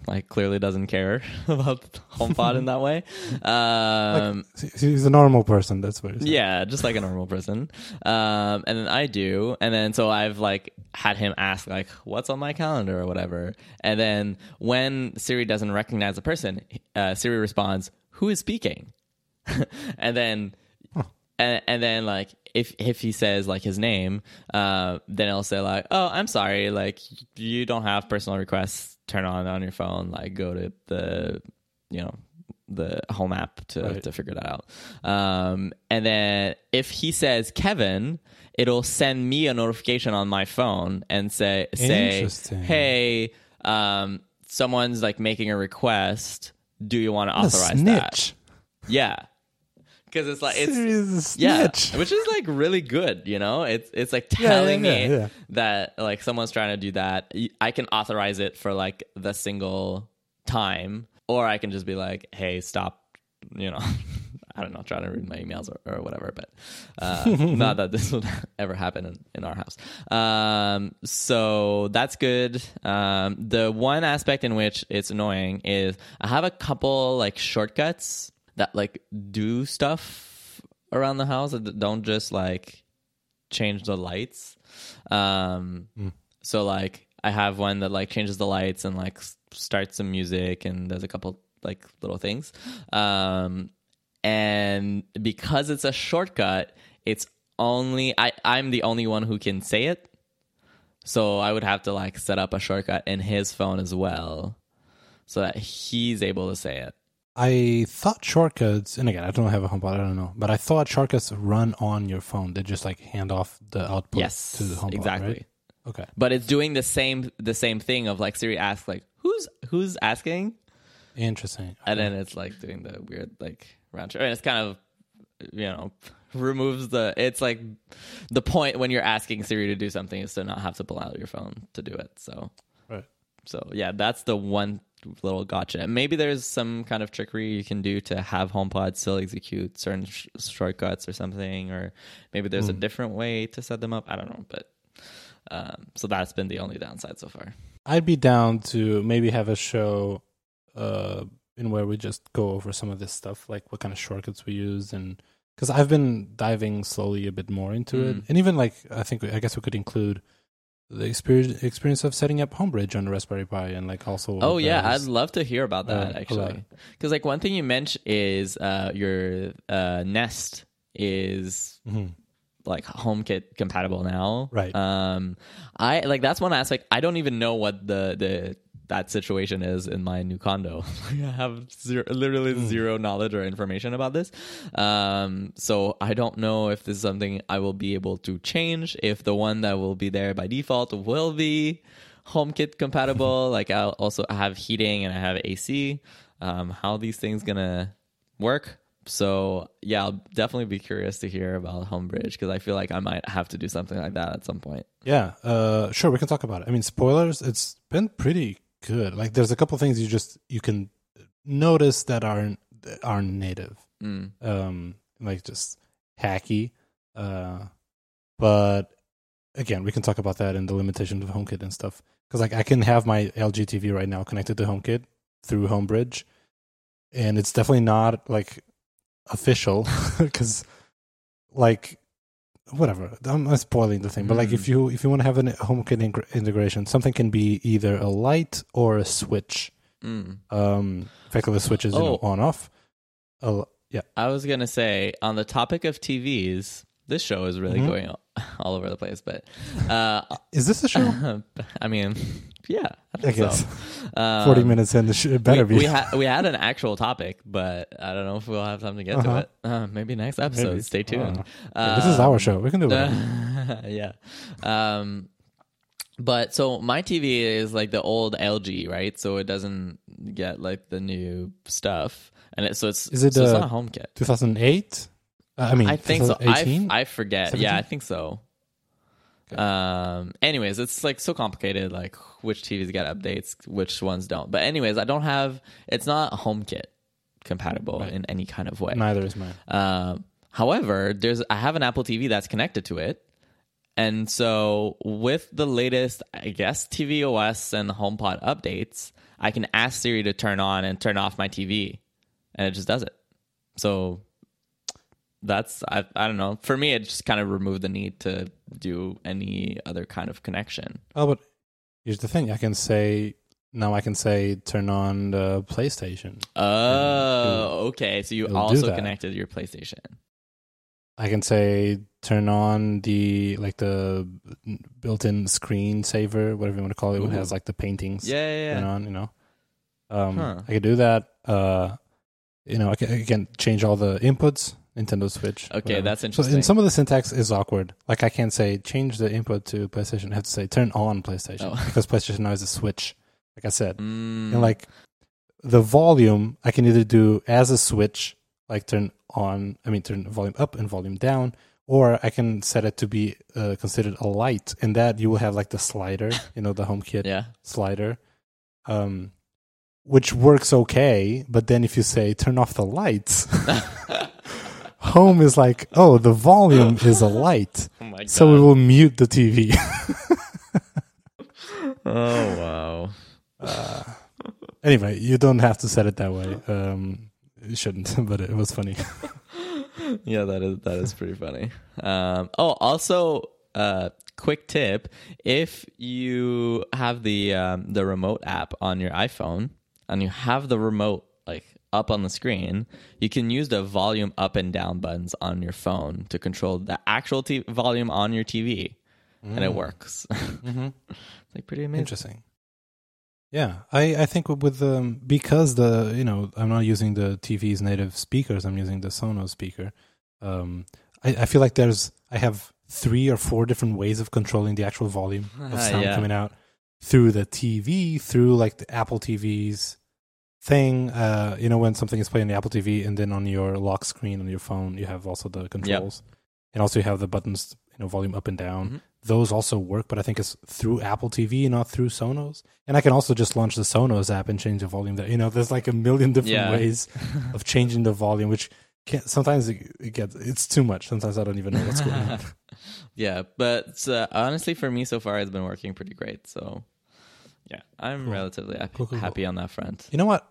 like clearly doesn't care about HomePod in that way. Um, So He's a normal person. That's what. Yeah, just like a normal person. Um, and then I do, and then so I've like had him ask like, "What's on my calendar?" or whatever. And then when Siri doesn't recognize a person, uh, Siri responds, "Who is speaking?" and then. And, and then like if if he says like his name, uh, then it'll say like, "Oh, I'm sorry, like you don't have personal requests turn on on your phone. Like go to the you know the home app to Right. to figure that out. Um, and then if he says Kevin, it'll send me a notification on my phone and say say, "Hey, um, someone's like making a request. Do you want to authorize that?" Yeah, because it's like it's yeah, which is like really good. You know, it's it's like Yeah, yeah, telling yeah, me yeah. that like someone's trying to do that. I can authorize it for like the single time, or I can just be like, "Hey, stop." You know, I don't know, trying to read my emails or, or whatever. But uh, not that this would ever happen in, in our house. Um, so that's good. Um, the one aspect in which it's annoying is I have a couple like shortcuts that like do stuff around the house that don't just like change the lights. Um, so like I have one that like changes the lights and like starts some music and there's a couple like little things. Um, and because it's a shortcut, it's only I I'm the only one who can say it. So I would have to like set up a shortcut in his phone as well so that he's able to say it. I thought shortcuts, and again, I don't have a HomePod. I don't know, but I thought shortcuts run on your phone. They just like hand off the output yes. to the HomePod. exactly. Right? Okay. but it's doing the same the same thing of like Siri asks like who's who's asking Interesting. and then it's like doing the weird like round trip. And it's kind of you know removes the. It's like the point when you're asking Siri to do something is to not have to pull out your phone to do it. So Right. so yeah, that's the one little gotcha. Maybe there's some kind of trickery you can do to have HomePod still execute certain sh- shortcuts or something, or maybe there's a different way to set them up. I don't know, but um, so that's been the only downside so far. I'd be down to maybe have a show uh in where we just go over some of this stuff, like what kind of shortcuts we use and because I've been diving slowly a bit more into it, Mm. and even like I think I guess we could include the experience experience of setting up Homebridge on the Raspberry Pi and like also. Oh yeah, I'd love to hear about that Uh, actually. Because like one thing you mentioned is uh, your uh, Nest is Mhm. like HomeKit compatible now. Right. Um, I like that's one aspect. I don't even know what the the that situation is in my new condo. I have zero, literally Hmm. zero knowledge or information about this. Um, so I don't know if this is something I will be able to change. If the one that will be there by default will be HomeKit compatible. like I'll also have heating and I have AC. Um, how these things gonna work? So yeah, I'll definitely be curious to hear about Homebridge because I feel like I might have to do something like that at some point. Yeah, uh, sure, we can talk about it. I mean, spoilers. It's been pretty good. Like, there's a couple things you just you can notice that aren't aren't native. Mm. um like just hacky uh but again we can talk about that and the limitation of HomeKit and stuff because like I can have my LG TV right now connected to HomeKit through HomeBridge and it's definitely not like official because like whatever I'm, I'm spoiling the thing but like if you if you want to have an HomeKit ing- integration something can be either a light or a switch Mm. um effectively the switch is you know Oh. on off a, yeah I was gonna say on the topic of TVs, this show is really Mhm. going all over the place. But uh, is this a show I mean, yeah, I I think guess. so. Um, 40 minutes in, it should- it better we, be. We, ha- we had an actual topic, but I don't know if we'll have time to get to Uh-huh. it. Uh, maybe next episode. Maybe. Stay tuned. Uh, yeah, this is our Um, show. We can do it. yeah. Um, but so my TV is like the old LG, right? So it doesn't get like the new stuff, and it, so it's Is it, so it's uh, not a HomeKit. 2008? Uh, I mean, I think so. I, 2018? I forget. 17? Yeah, I think so. Okay. Um. Anyways, it's like so complicated. Like which TVs get updates, which ones don't. But anyways, I don't have. It's not HomeKit compatible Right. in any kind of way. Neither is mine. Um, however, there's I have an Apple TV that's connected to it, and so with the latest, I guess TV OS and HomePod updates, I can ask Siri to turn on and turn off my TV, and it just does it. So that's I I don't know. For me, it just kind of removed the need to do any other kind of connection. Oh, but here's the thing. I can say, now I can say, turn on the PlayStation. Oh, okay. So you it'll also connected your PlayStation. I can say, turn on the, like the built-in screen saver, whatever you want to call it. It has like the paintings. Yeah, yeah, turn yeah. on, you know. Um, Huh. I could do that. Uh, you know, I can, I can change all the inputs. Nintendo Switch. Okay, whatever. that's interesting. So, and some of the syntax is awkward. Like I can't say change the input to PlayStation. I have to say turn on PlayStation Oh. because PlayStation now is a Switch. Like I said, Mm. and like the volume, I can either do as a Switch, like turn on. I mean, turn volume up and volume down, or I can set it to be uh, considered a light, and that you will have like the slider, you know, the HomeKit yeah. slider, um, which works okay. But then if you say turn off the lights, home is like, oh, the volume is a light, Oh my god. so we will mute the TV. oh wow. anyway, you don't have to set it that way. Um, you shouldn't, but it was funny. Yeah, that is that is pretty funny. Um, oh, also, uh, quick tip: if you have the um, the remote app on your iPhone and you have the remote like up on the screen, you can use the volume up and down buttons on your phone to control the actual t- volume on your TV, and it works. mm-hmm. It's like pretty amazing. Interesting. Yeah, I I think with um because the you know I'm not using the TV's native speakers. I'm using the Sonos speaker. Um, I I feel like there's I have three or four different ways of controlling the actual volume of sound yeah. coming out through the TV, through like the Apple TVs, thing. Uh, you know, when something is playing on the Apple TV, and then on your lock screen on your phone, you have also the controls, and also you have the buttons, you know, volume up and down. Mhm. Those also work, but I think it's through Apple TV, not through Sonos. And I can also just launch the Sonos app and change the volume there. You know, there's like a million different Yeah. ways of changing the volume, which can sometimes it, it gets it's too much. Sometimes I don't even know what's going on. yeah, but uh, honestly, for me so far, it's been working pretty great. So, yeah, I'm Cool. relatively happy, cool, cool. happy on that front. You know what?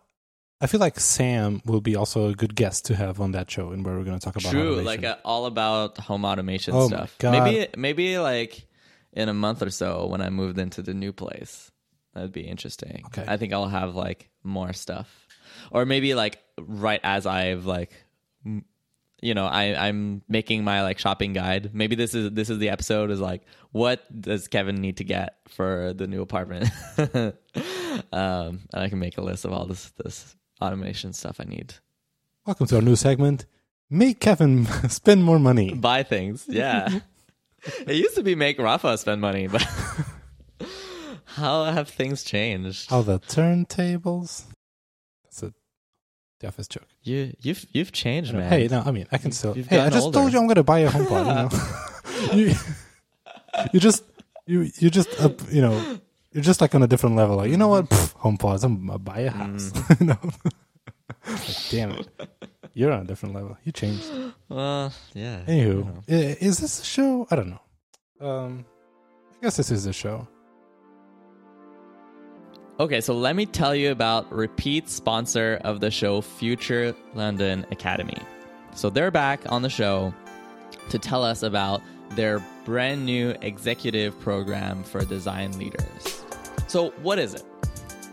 I feel like Sam will be also a good guest to have on that show, and where we're going to talk about True, automation. like uh, all about home automation Oh stuff. Maybe, maybe like in a month or so when I moved into the new place, that'd be interesting. Okay. I think I'll have like more stuff, or maybe like right as I've like. m- You know, I, I'm making my like shopping guide. Maybe this is this is the episode is like, what does Kevin need to get for the new apartment? um, and I can make a list of all this this automation stuff I need. Welcome to our new segment. Make Kevin spend more money. buy things. Yeah. it used to be make Rafa spend money, but how have things changed? How the turntables? That's a the office joke. You you've you've changed, man. Hey, no, I mean, I can still. You've Hey, I just told you I'm going to buy a HomePod. You know, you, you just you you just uh, you know you're just like on a different level. Like you know what, Pff, HomePods, I'm gonna buy a house. Mm. you know, like, damn it, you're on a different level. You changed. Well, yeah. Anywho, i- is this a show? I don't know. Um, I guess this is a show. Okay, so let me tell you about repeat sponsor of the show, Future London Academy. So they're back on the show to tell us about their brand new executive program for design leaders. So, what is it?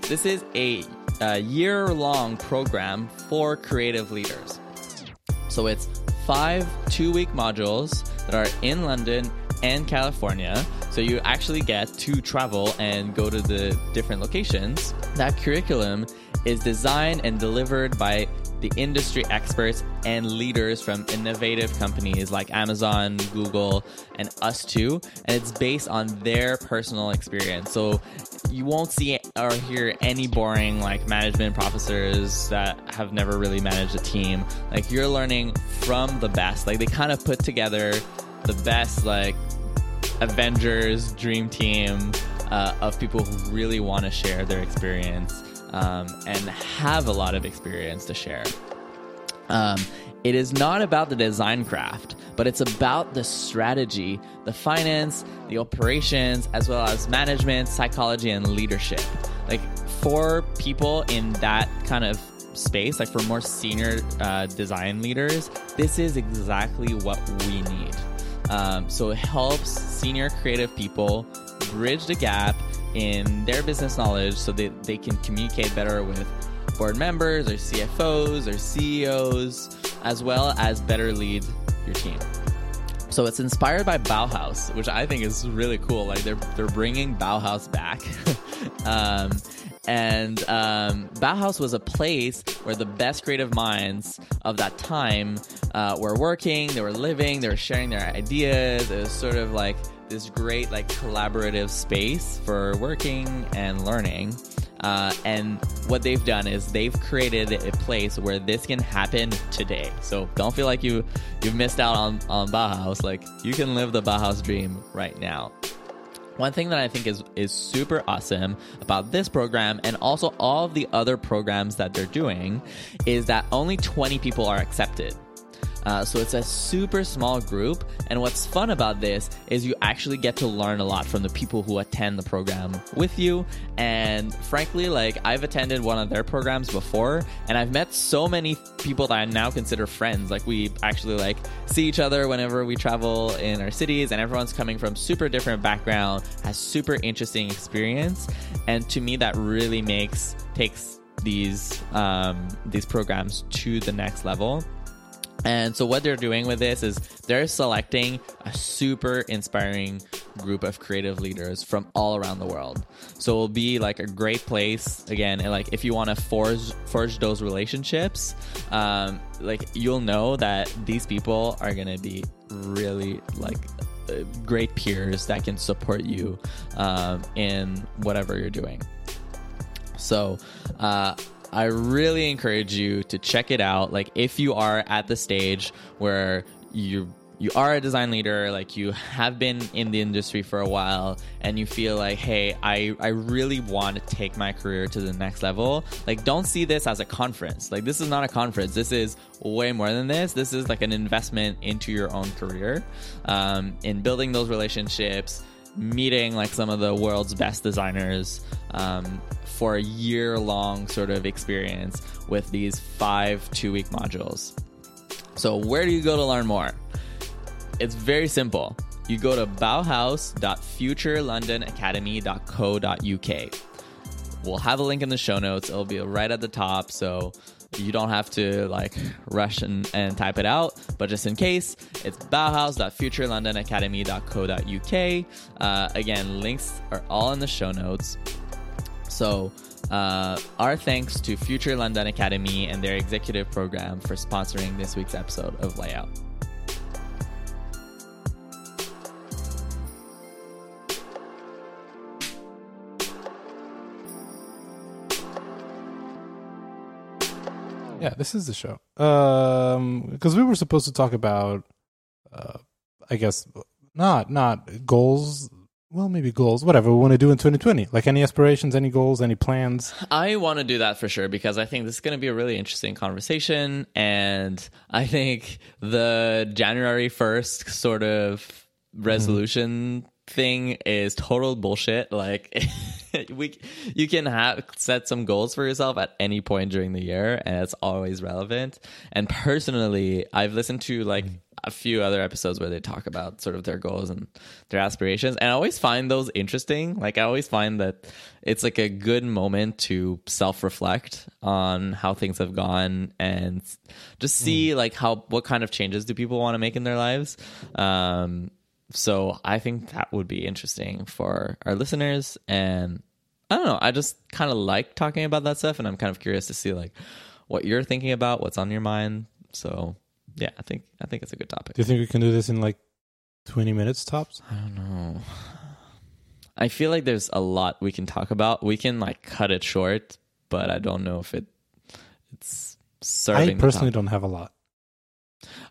This is a, a year long program for creative leaders. So, it's five two week modules that are in London and California. So, you actually get to travel and go to the different locations. That curriculum is designed and delivered by the industry experts and leaders from innovative companies like Amazon, Google, and us too. And it's based on their personal experience. So you won't see or hear any boring like management professors that have never really managed a team. Like you're learning from the best. Like they kind of put together the best like Avengers dream team uh, of people who really want to share their experience um, and have a lot of experience to share. Um, it is not about the design craft, but it's about the strategy, the finance, the operations, as well as management, psychology, and leadership. Like for people in that kind of space, like for more senior uh, design leaders, this is exactly what we need. Um, so it helps senior creative people bridge the gap in their business knowledge so that they can communicate better with board members or CFOs or CEOs, as well as better lead your team. So it's inspired by Bauhaus, which I think is really cool. Like they're they're bringing Bauhaus back, um, and um, Bauhaus was a place where the best creative minds of that time uh, were working. They were living. They were sharing their ideas. It was sort of like this great like collaborative space for working and learning. Uh, and what they've done is they've created a place where this can happen today. So don't feel like you you've missed out on on Bauhaus. Like you can live the Bauhaus dream right now. One thing that I think is is super awesome about this program and also all of the other programs that they're doing is that only 20 people are accepted. Uh, so it's a super small group. And what's fun about this is you actually get to learn a lot from the people who attend the program with you. And frankly, like I've attended one of their programs before, and I've met so many people that I now consider friends. Like we actually like see each other whenever we travel in our cities, and everyone's coming from super different background, has super interesting experience. And to me, that really makes takes these um, these programs to the next level. And so what they're doing with this is they're selecting a super inspiring group of creative leaders from all around the world. So it'll be like a great place again, like if you want to forge forge those relationships, um, like you'll know that these people are gonna be really like uh, great peers that can support you um, in whatever you're doing. So, uh, I really encourage you to check it out. Like if you are at the stage where you you are a design leader, like you have been in the industry for a while, and you feel like, hey, I, I really want to take my career to the next level, like don't see this as a conference. Like this is not a conference. This is way more than this. This is like an investment into your own career, um, in building those relationships, meeting like some of the world's best designers um, for a year long sort of experience with these five two week modules. So, where do you go to learn more? It's very simple. You go to bauhaus.futurelondonacademy.co.uk. We'll have a link in the show notes. It'll be right at the top, so you don't have to like rush and, and type it out. But just in case, it's bauhaus.futurelondonacademy.co.uk. Uh, again, links are all in the show notes. So, uh, our thanks to Future London Academy and their executive program for sponsoring this week's episode of Layout. Yeah, this is the show. Um, because we were supposed to talk about, uh, I guess not not goals. Well, maybe goals. Whatever we want to do in 2020. Like any aspirations, any goals, any plans. I want to do that for sure because I think this is going to be a really interesting conversation. And I think the January 1st sort of resolution thing is total bullshit. Like, we, you can have set some goals for yourself at any point during the year, and it's always relevant. And personally, I've listened to like a few other episodes where they talk about sort of their goals and their aspirations, and I always find those interesting. Like, I always find that it's like a good moment to self reflect on how things have gone and just see like how what kind of changes do people want to make in their lives. Um, so I think that would be interesting for our listeners. And I don't know, I just kind of like talking about that stuff, and I'm kind of curious to see like what you're thinking about, what's on your mind. So yeah, I think I think it's a good topic. Do you think we can do this in like 20 minutes tops? I don't know. I feel like there's a lot we can talk about. We can like cut it short, but I don't know if it it's serving. I personally don't have a lot.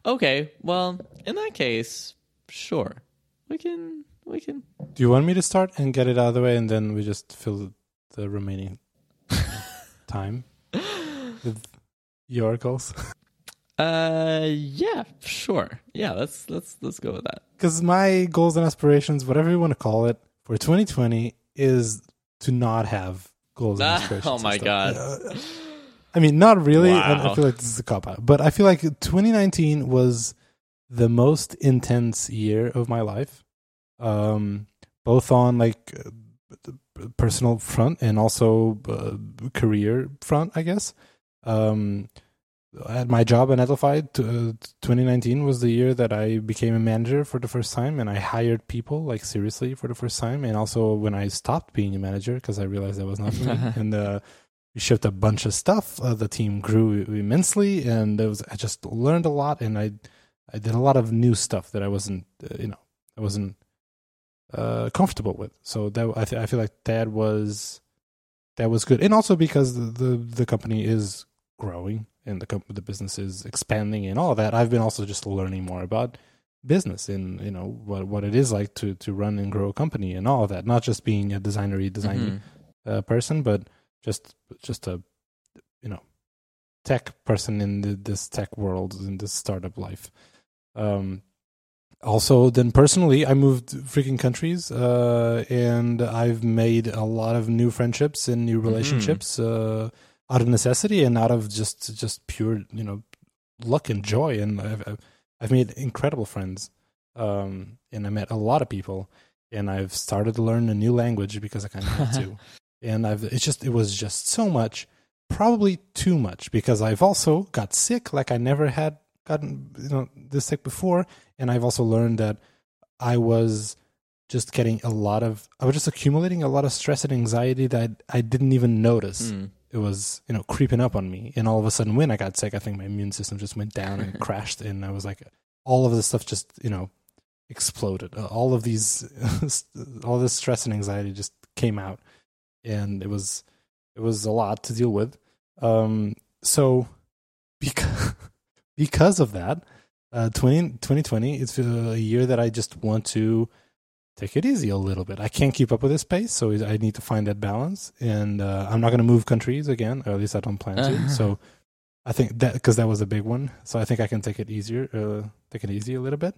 Okay, well, in that case, sure. We can we can Do you want me to start and get it out of the way, and then we just fill the remaining time with your goals? Uh, yeah, sure. Yeah, let's let's let's go with that. Because my goals and aspirations, whatever you want to call it, for 2020 is to not have goals and Ah, aspirations. oh my. God. Uh, I mean, not really. and I Wow. feel like this is a cop out, but I feel like 2019 was the most intense year of my life, um, both on like the personal front and also uh, career front, I guess. Um, at my job at Netlify, t- uh, 2019 was the year that I became a manager for the first time, and I hired people like seriously for the first time. And also when I stopped being a manager because I realized that was not for me, and uh, we shipped a bunch of stuff. Uh, the team grew immensely, and was I just learned a lot, and I I did a lot of new stuff that I wasn't uh, you know I wasn't uh, comfortable with. So that I th- I feel like that was that was good, and also because the the, the company is growing and the com- the business is expanding and all of that. I've been also just learning more about business and you know what what it is like to to run and grow a company and all of that. Not just being a designery design Mhm. uh, person, but just just a you know tech person in the, this tech world in this startup life. Um, also, then personally, I moved freaking countries, uh, and I've made a lot of new friendships and new relationships uh, out of necessity and out of just just pure you know luck and joy. And I've I've- I've made incredible friends, um, and I met a lot of people, and I've started to learn a new language because I kind of had to and I've it's just it was just so much, probably too much because I've also got sick like I never had gotten you know this sick before, and I've also learned that I was just getting a lot of I was just accumulating a lot of stress and anxiety that I didn't even notice. Mm. it was you know creeping up on me. And all of a sudden when i got sick i think my immune system just went down and crashed and i was like all of this stuff just you know exploded. Uh, all of these all this stress and anxiety just came out and it was it was a lot to deal with. Um, so because because of that, uh, 20, 2020 it's a year that I just want to take it easy a little bit. I can't keep up with this pace, so I need to find that balance. And uh, I'm not going to move countries again, or at least I don't plan to. so I think that because that was a big one, so I think I can take it easier, uh, take it easy a little bit,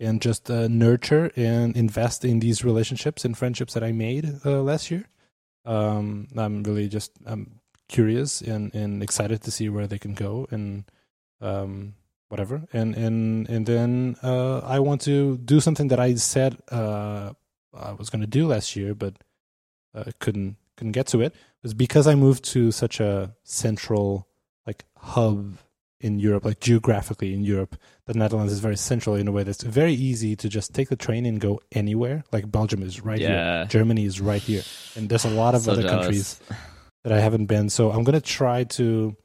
and just uh, nurture and invest in these relationships and friendships that I made uh, last year. Um, I'm really just I'm curious and, and excited to see where they can go and um, whatever. And and and then uh, I want to do something that I said uh, I was going to do last year, but uh, couldn't couldn't get to it. It was because I moved to such a central like hub in Europe, like geographically in Europe. The Netherlands is very central in a way that's very easy to just take the train and go anywhere. Like Belgium is right Yeah. here, Germany is right here, and there's a lot of So other jealous. countries that I haven't been. So I'm gonna try to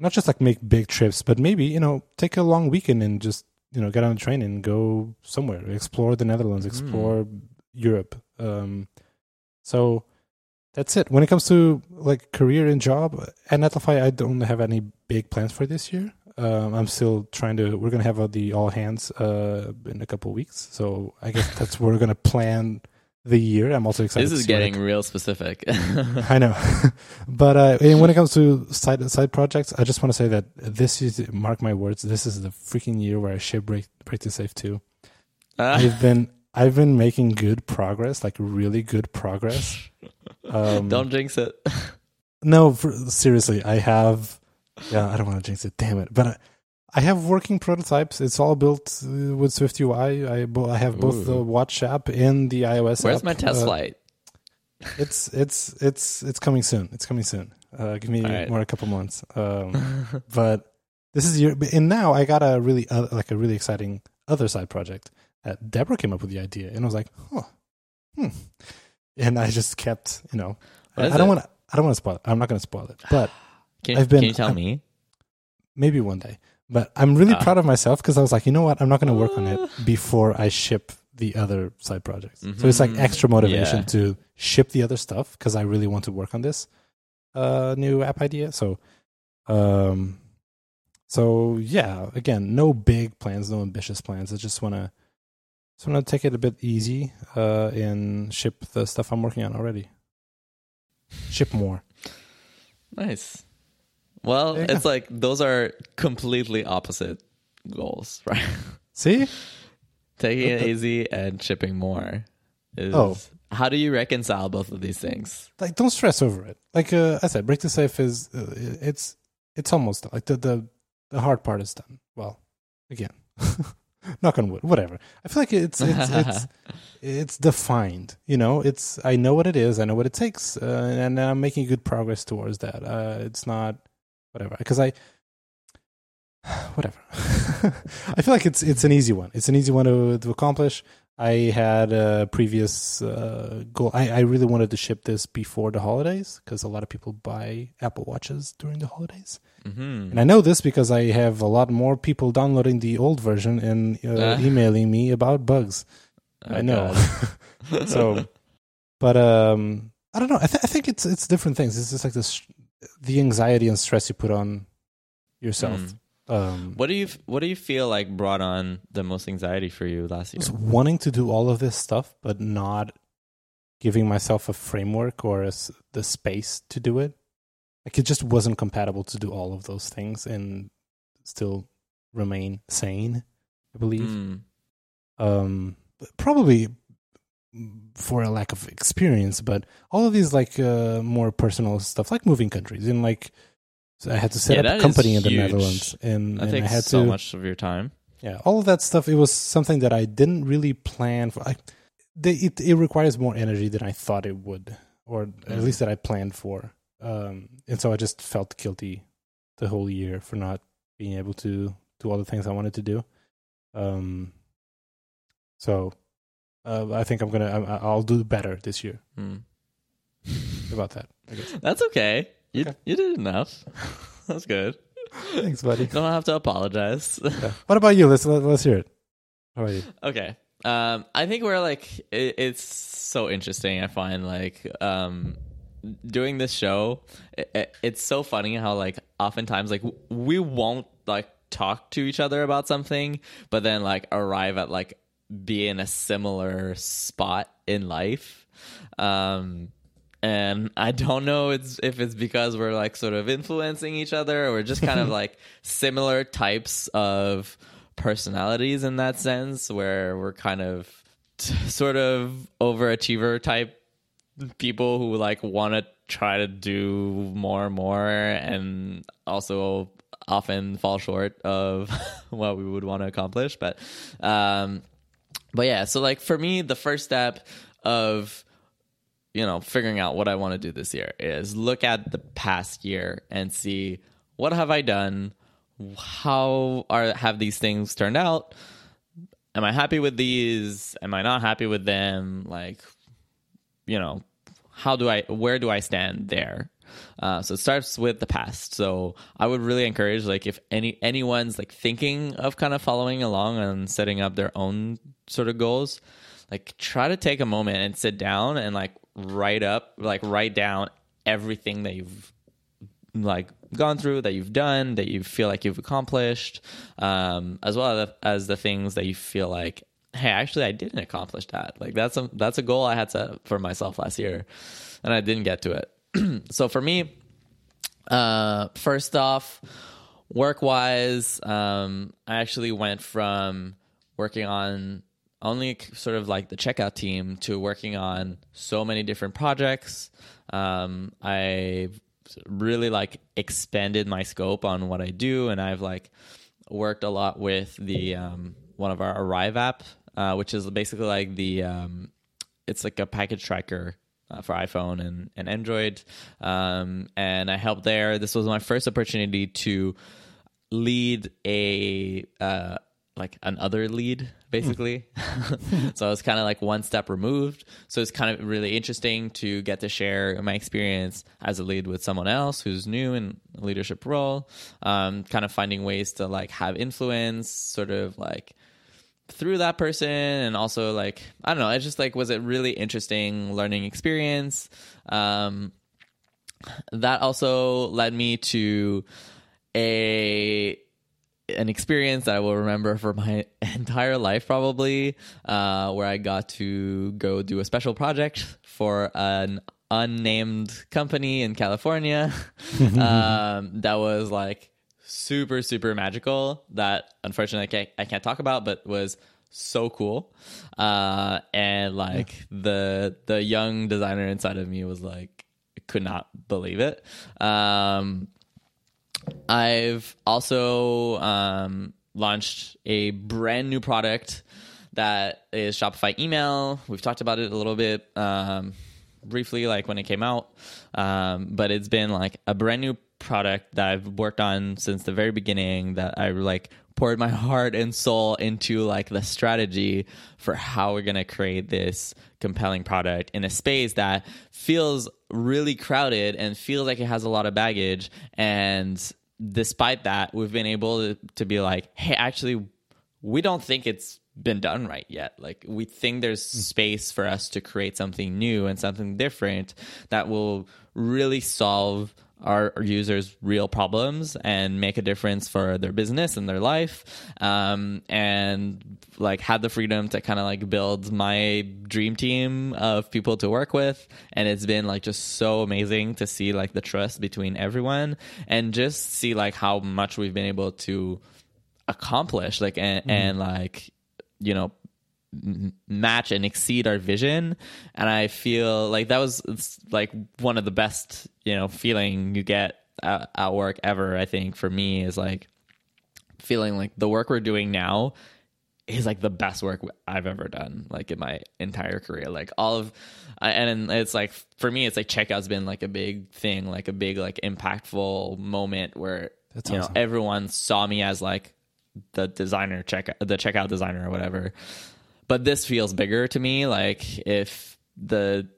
not just like make big trips, but maybe you know take a long weekend and just you know get on a train and go somewhere, explore the Netherlands, Mm. explore Europe. Um, so that's it. When it comes to like career and job at Netlify, I don't have any big plans for this year. Um, I'm still trying to. We're gonna have uh, the all hands uh, in a couple of weeks, so I guess that's where we're gonna plan the year. I'm also excited. This to is where it getting real specific. I know, but uh, and when it comes to side side projects, I just want to say that this is mark my words. This is the freaking year where I ship break break to safe too. Ah, I've been I've been making good progress, like really good progress. Um, Don't jinx it. no, for, seriously, I have. Yeah, I don't want to jinx it. Damn it! But I, have working prototypes. It's all built uh, with Swift UI. I I have both the Watch app and the iOS. App. Where's app. my test Uh, flight? It's it's it's it's coming soon. It's coming soon. Uh, give me right. more a couple months. Um, but this is your and now I got a really uh, like a really exciting other side project. Deborah came up with the idea, and I was like, oh, hmm. And I just kept, you know, I, I don't want to. I don't want to spoil it. I'm not going to spoil it, but Can, I've been- can you tell I'm- me? maybe one day. But I'm really Ah. proud of myself because I was like, you know what? I'm not going to work on it before I ship the other side projects. So it's like extra motivation Yeah. to ship the other stuff because I really want to work on this uh, new app idea. So, um, so yeah, again, no big plans, no ambitious plans. I just want to, just want to take it a bit easy uh, and ship the stuff I'm working on already. Ship more. Nice. Well, you it's like those are completely opposite goals, right? See? Taking it easy and shipping more. Is, Oh. How do you reconcile both of these things? like don't stress over it. Like uh, I said, break the safe is uh, it's it's almost done. like the the the hard part is done. Well, again, knock on wood, whatever. I feel like it's it's it's it's defined. You know, it's I know what it is. I know what it takes, uh, and I'm making good progress towards that. Uh, it's not whatever because I whatever. I feel like it's it's an easy one. It's an easy one to to accomplish. I had a previous uh, goal. I, I really wanted to ship this before the holidays because a lot of people buy Apple Watches during the holidays. Mm-hmm. And I know this because I have a lot more people downloading the old version and uh, Ah. emailing me about bugs. Oh, I know. so, but um, I don't know. I, th- I think it's it's different things. It's just like this, the anxiety and stress you put on yourself. Mm. Um, What do you What do you feel like brought on the most anxiety for you last year? wanting to do all of this stuff, but not giving myself a framework or a the space to do it. Like it just wasn't compatible to do all of those things and still remain sane. I believe. Mm. Um, probably for a lack of experience, but all of these like uh, more personal stuff, like moving countries, and like so I had to set Yeah, up a company in the huge. Netherlands, and, and I had so to much of your time. yeah, all of that stuff. It was something that I didn't really plan for. I, they, it it requires more energy than I thought it would, or at Mhm. least that I planned for. Um, and so I just felt guilty the whole year for not being able to do all the things I wanted to do. Um, so uh, I think I'm gonna I, I'll do better this year Mm. about that. I guess. That's okay. You Okay. you did enough. That's good. Thanks, buddy. Don't have to apologize. Yeah. What about you? Let's let, let's hear it. How about you? Okay. Um, I think we're like it, it's so interesting. I find like um, doing this show, it, it, it's so funny how like oftentimes like we won't like talk to each other about something, but then like arrive at like be in a similar spot in life. Um, and I don't know it's, if it's because we're like sort of influencing each other or just kind of like similar types of personalities in that sense, where we're kind of t- sort of overachiever type people who like want to try to do more and more and also often fall short of what we would want to accomplish but um but yeah so like for me the first step of you know figuring out what i want to do this year is look at the past year and see what have i done? How are have these things turned out? Am i happy with these? Am i not happy with them? Like you know how do i where do i stand there uh, so it starts with the past. So i would really encourage like if any anyone's like thinking of kind of following along and setting up their own sort of goals like try to take a moment and sit down and like write up like write down everything that you've like gone through that you've done that you feel like you've accomplished um, as well as the things that you feel like hey actually i didn't accomplish that. Like that's a that's a goal i had set for myself last year and i didn't get to it so for me uh, first off work wise um, i actually went from working on only sort of like the checkout team to working on so many different projects. Um, i've really like expanded my scope on what I do, and I've like worked a lot with the um, one of our Arrive app, uh, which is basically like the um, it's like a package tracker uh, for iPhone and, and Android. Um, and I helped there. This was my first opportunity to lead a uh, like an other lead basically so i was kind of like one step removed so it's kind of really interesting to get to share my experience as a lead with someone else who's new in a leadership role um, kind of finding ways to like have influence sort of like through that person and also like i don't know it just like was a really interesting learning experience? Um, that also led me to a an experience that I will remember for my entire life, probably, uh, where I got to go do a special project for an unnamed company in California. Um, that was like super, super magical. That unfortunately I can't, I can't talk about, but was so cool. Uh, and like yeah. the the young designer inside of me was like could not believe it. Um, I've also um, launched a brand new product that is Shopify email. We've talked about it a little bit um, briefly, like when it came out, um, but it's been like a brand new product that I've worked on since the very beginning. That I like poured my heart and soul into like the strategy for how we're gonna create this compelling product in a space that feels really crowded and feels like it has a lot of baggage and despite that, we've been able to, to be like, hey, actually, we don't think it's been done right yet. Like, we think there's hmm. space for us to create something new and something different that will really solve our users real problems and make a difference for their business and their life um, and like had the freedom to kind of like build my dream team of people to work with and it's been like just so amazing to see like the trust between everyone and just see like how much we've been able to accomplish like and, mm. and like you know match and exceed our vision and i feel like that was like one of the best you know feeling you get at, at work ever i think for me is like feeling like the work we're doing now is like the best work I've ever done, like in my entire career. Like all of, and it's like for me, it's like checkout's been like a big thing, like a big like impactful moment where That's you awesome. know everyone saw me as like the designer check the checkout designer or whatever, but this feels bigger to me. Like if the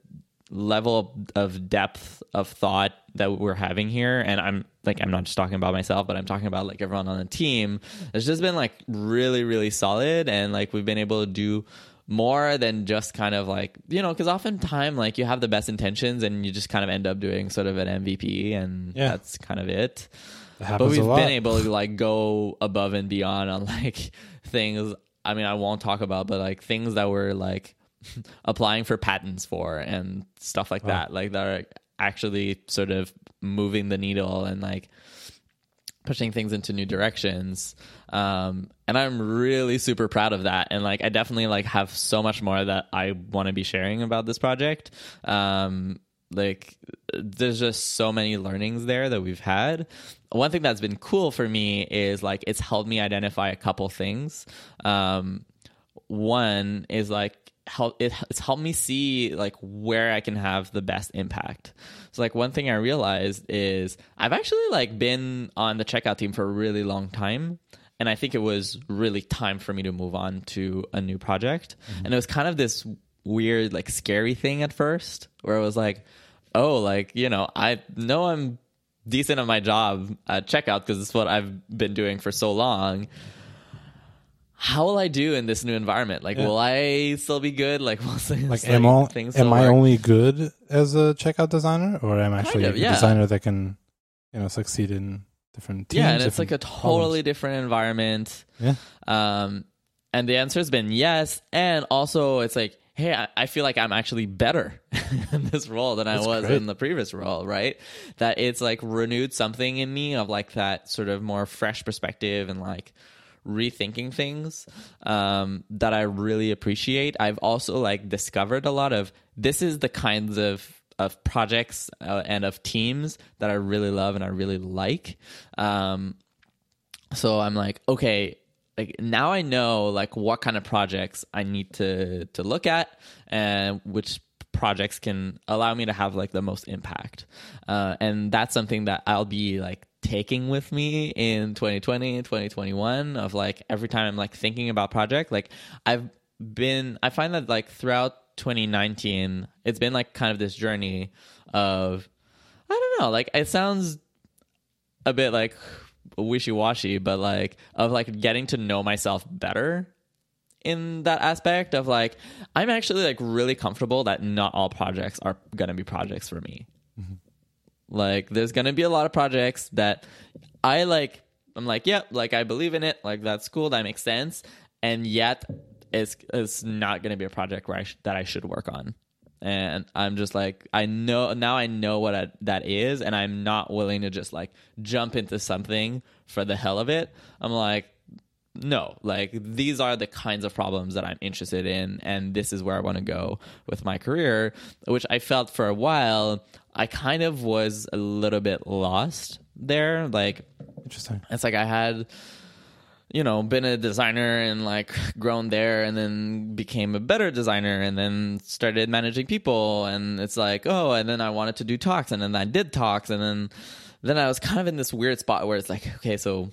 level of depth of thought that we're having here, and I'm like I'm not just talking about myself, but I'm talking about like everyone on the team. It's just been like really, really solid, and like we've been able to do more than just kind of like you know because oftentimes like you have the best intentions and you just kind of end up doing sort of an mvp and Yeah. that's kind of it but we've been able to like go above and beyond on like things i mean i won't talk about but like things that we're like applying for patents for and stuff like that like that are actually sort of moving the needle and like pushing things into new directions. Um and i'm really super proud of that. And like i definitely like have so much more that i want to be sharing about this project. Um like there's just so many learnings there that we've had one thing that's been cool for me is like it's helped me identify a couple things um one is like help it, it's helped me see like where I can have the best impact. So like one thing I realized is I've actually like been on the checkout team for a really long time and I think it was really time for me to move on to a new project. And it was kind of this weird like scary thing at first where it was like oh like you know I know I'm decent at my job at checkout because it's what I've been doing for so long how will I do in this new environment? Like, Yeah. will I still be good? Like, will things, like, am, I, things am I work? only good as a checkout designer, or am I actually of, a yeah. designer that can, you know, succeed in different teams? yeah, and it's like a totally problems? different environment. yeah. Um, and the answer has been yes. And also, it's like, hey, I, I feel like I'm actually better in this role than That's I was great. in the previous role, right? That it's like renewed something in me of like that sort of more fresh perspective and like rethinking things um, that I really appreciate. I've also like discovered a lot of this is the kinds of of projects uh, and of teams that I really love and I really like. Um, so i'm like okay like now i know like what kind of projects i need to to look at and which projects can allow me to have like the most impact. Uh, and that's something that i'll be like taking with me in 2020 2021 of like every time i'm like thinking about project like i've been i find that like throughout 2019 it's been like kind of this journey of i don't know like it sounds a bit like wishy-washy but like of like getting to know myself better in that aspect of like i'm actually like really comfortable that not all projects are gonna be projects for me. Mm-hmm. Like there's gonna be a lot of projects that i like i'm like yeah like i believe in it. Like that's cool. That makes sense. And yet it's it's not gonna be a project where I sh- that i should work on and i'm just like i know now i know what I, that is and i'm not willing to just like jump into something for the hell of it i'm like no like these are the kinds of problems that i'm interested in and this is where i want to go with my career which i felt for a while i kind of was a little bit lost there like Interesting. it's like i had you know been a designer and like grown there and then became a better designer and then started managing people and it's like oh and then i wanted to do talks and then i did talks and then then i was kind of in this weird spot where it's like okay so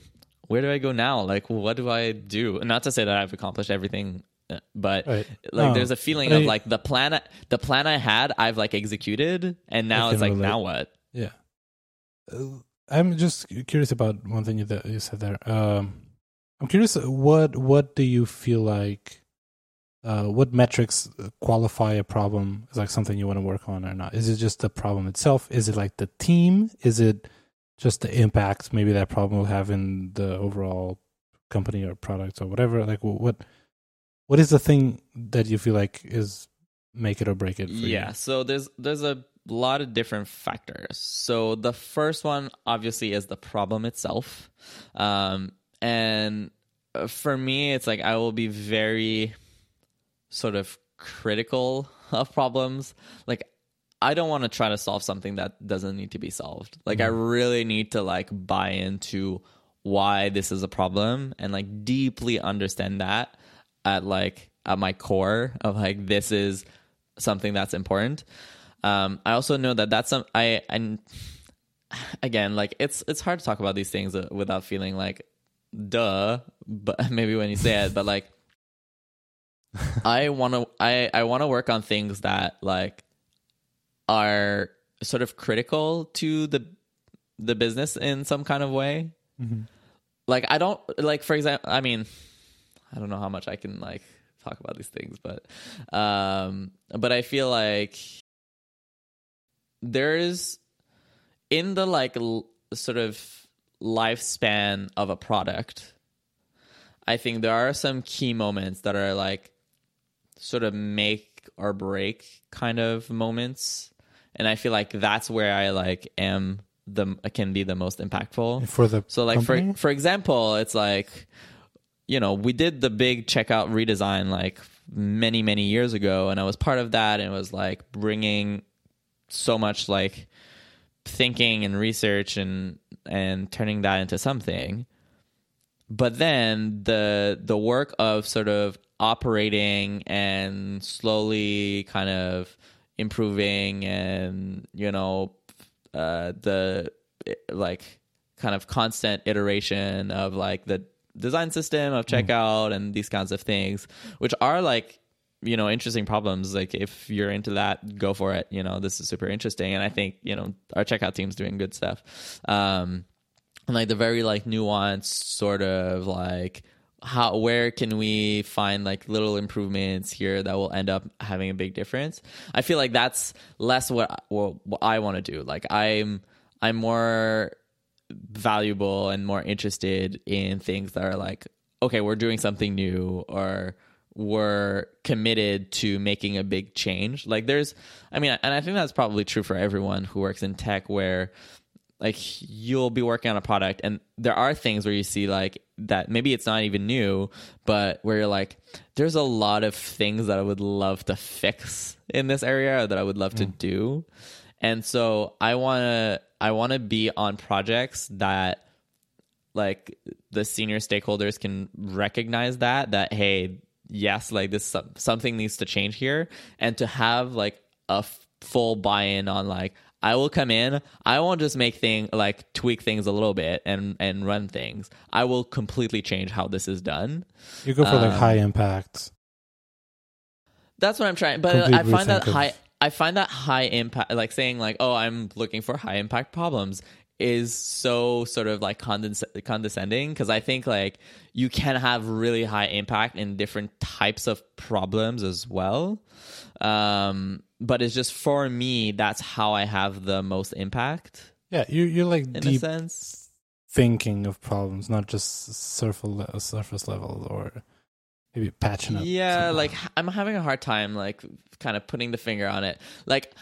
where do i go now like what do i do and not to say that i've accomplished everything uh, but Right. like No, there's a feeling but of like the plan I- the plan i had i've like executed and now it's like relate. now what Yeah. Uh, I'm just curious about one thing you, that you said there. Um, I'm curious, what what do you feel like? Uh, what metrics qualify a problem as like something you want to work on or not? Is it just the problem itself? Is it like the team? Is it just the impact maybe that problem will have in the overall company or product or whatever? Like what what is the thing that you feel like is make it or break it? For you? yeah so there's there's a lot of different factors so the first one obviously is the problem itself um and uh, for me it's like i will be very sort of critical of problems. Like i don't want to try to solve something that doesn't need to be solved. Like i really need to like buy into why this is a problem and like deeply understand that at like at my core of like this is something that's important. Um i also know that that's some i and again like it's it's hard to talk about these things uh, without feeling like duh but maybe when you say it but like i want to i i want to work on things that like are sort of critical to the the business in some kind of way Mhm. like i don't like for example i mean i don't know how much i can like talk about these things, but um, but I feel like there is in the like l- sort of lifespan of a product. I think there are some key moments that are like sort of make or break kind of moments, and I feel like that's where I like am the can be the most impactful. For the So like company? for for example, it's like you know, we did the big checkout redesign like many many years ago and I was part of that and it was like bringing so much like thinking and research and and turning that into something. But then the the work of sort of operating and slowly kind of improving and you know uh, the like kind of constant iteration of like the design system of checkout and these kinds of things, which are like you know interesting problems. Like if you're into that, go for it. You know this is super interesting, and I think you know our checkout team's doing good stuff. Um, and like the very like nuanced sort of like how where can we find like little improvements here that will end up having a big difference i feel like that's less what what, what i want to do like i'm i'm more valuable and more interested in things that are like okay we're doing something new or we're committed to making a big change. Like there's i mean and i think that's probably true for everyone who works in tech where like you'll be working on a product and there are things where you see like that maybe it's not even new but where you're like there's a lot of things that i would love to fix in this area that i would love to mm. do. And so i want to i want to be on projects that like the senior stakeholders can recognize that that hey yes like this something needs to change here and to have like a f- full buy-in on like I will come in. I won't just make thing like tweak things a little bit and and run things. I will completely change how this is done. You go for like Um, high impact. That's what I'm trying. But Complete I find that high. I find that high impact, like saying like, "Oh, I'm looking for high impact problems," is so sort of like condescending because I think like you can have really high impact in different types of problems as well. Um, but it's just for me, that's how I have the most impact Yeah, you you're like in a sense. thinking of problems, not just surface surface level or maybe patching up. yeah like i'm having a hard time like kind of putting the finger on it like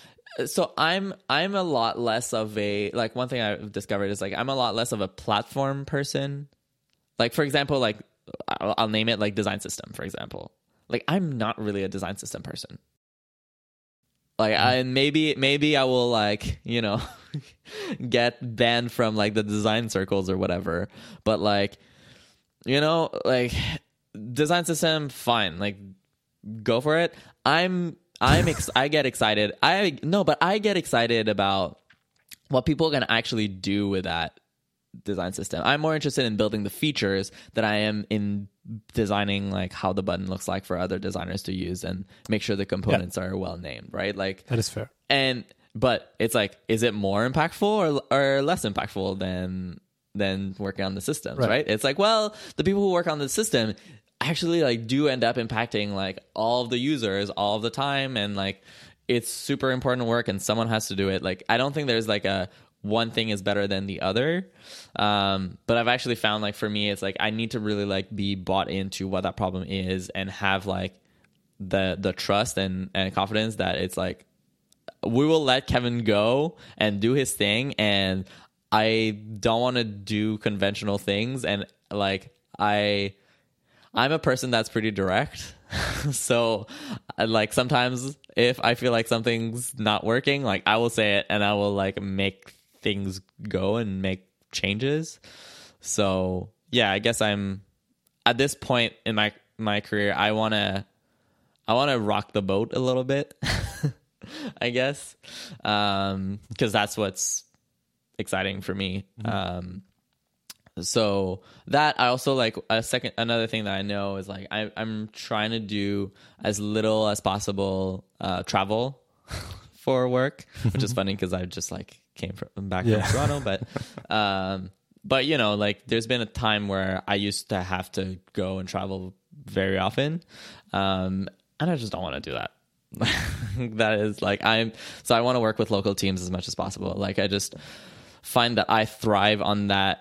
so i'm i'm a lot less of a like one thing i've discovered is like i'm a lot less of a platform person. Like for example like i'll, I'll name it like design system for example. Like i'm not really a design system person. Like hmm. I, and maybe maybe i will like you know get banned from like the design circles or whatever. But like you know like design system fine. Like go for it. I'm i'm ex- i get excited. I no but i get excited about what people can actually do with that design system. I'm more interested in building the features that i am in designing like how the button looks like for other designers to use and make sure the components are well named right? Like that is fair. and but it's like is it more impactful or or less impactful than than working on the systems Right. right, it's like well the people who work on the system actually like do end up impacting like all of the users all of the time and like it's super important work and someone has to do it. Like i don't think there's like a one thing is better than the other. Um but i've actually found like for me it's like i need to really like be bought into what that problem is and have like the the trust and and confidence that it's like we will let Kevin go and do his thing and I don't want to do conventional things and like I I'm a person that's pretty direct. so like sometimes if I feel like something's not working, like I will say it and I will like make things go and make changes. So, yeah, I guess I'm at this point in my my career I want to I want to rock the boat a little bit. I guess. Um cuz that's what's exciting for me. Um so that I also like a second another thing that I know is like I I'm trying to do as little as possible uh travel for work, which is funny cuz I just like came from back Yeah. from Toronto but um but you know like there's been a time where I used to have to go and travel very often. Um, and I just don't want to do that. that is like I'm so I want to work with local teams as much as possible. Like I just find that I thrive on that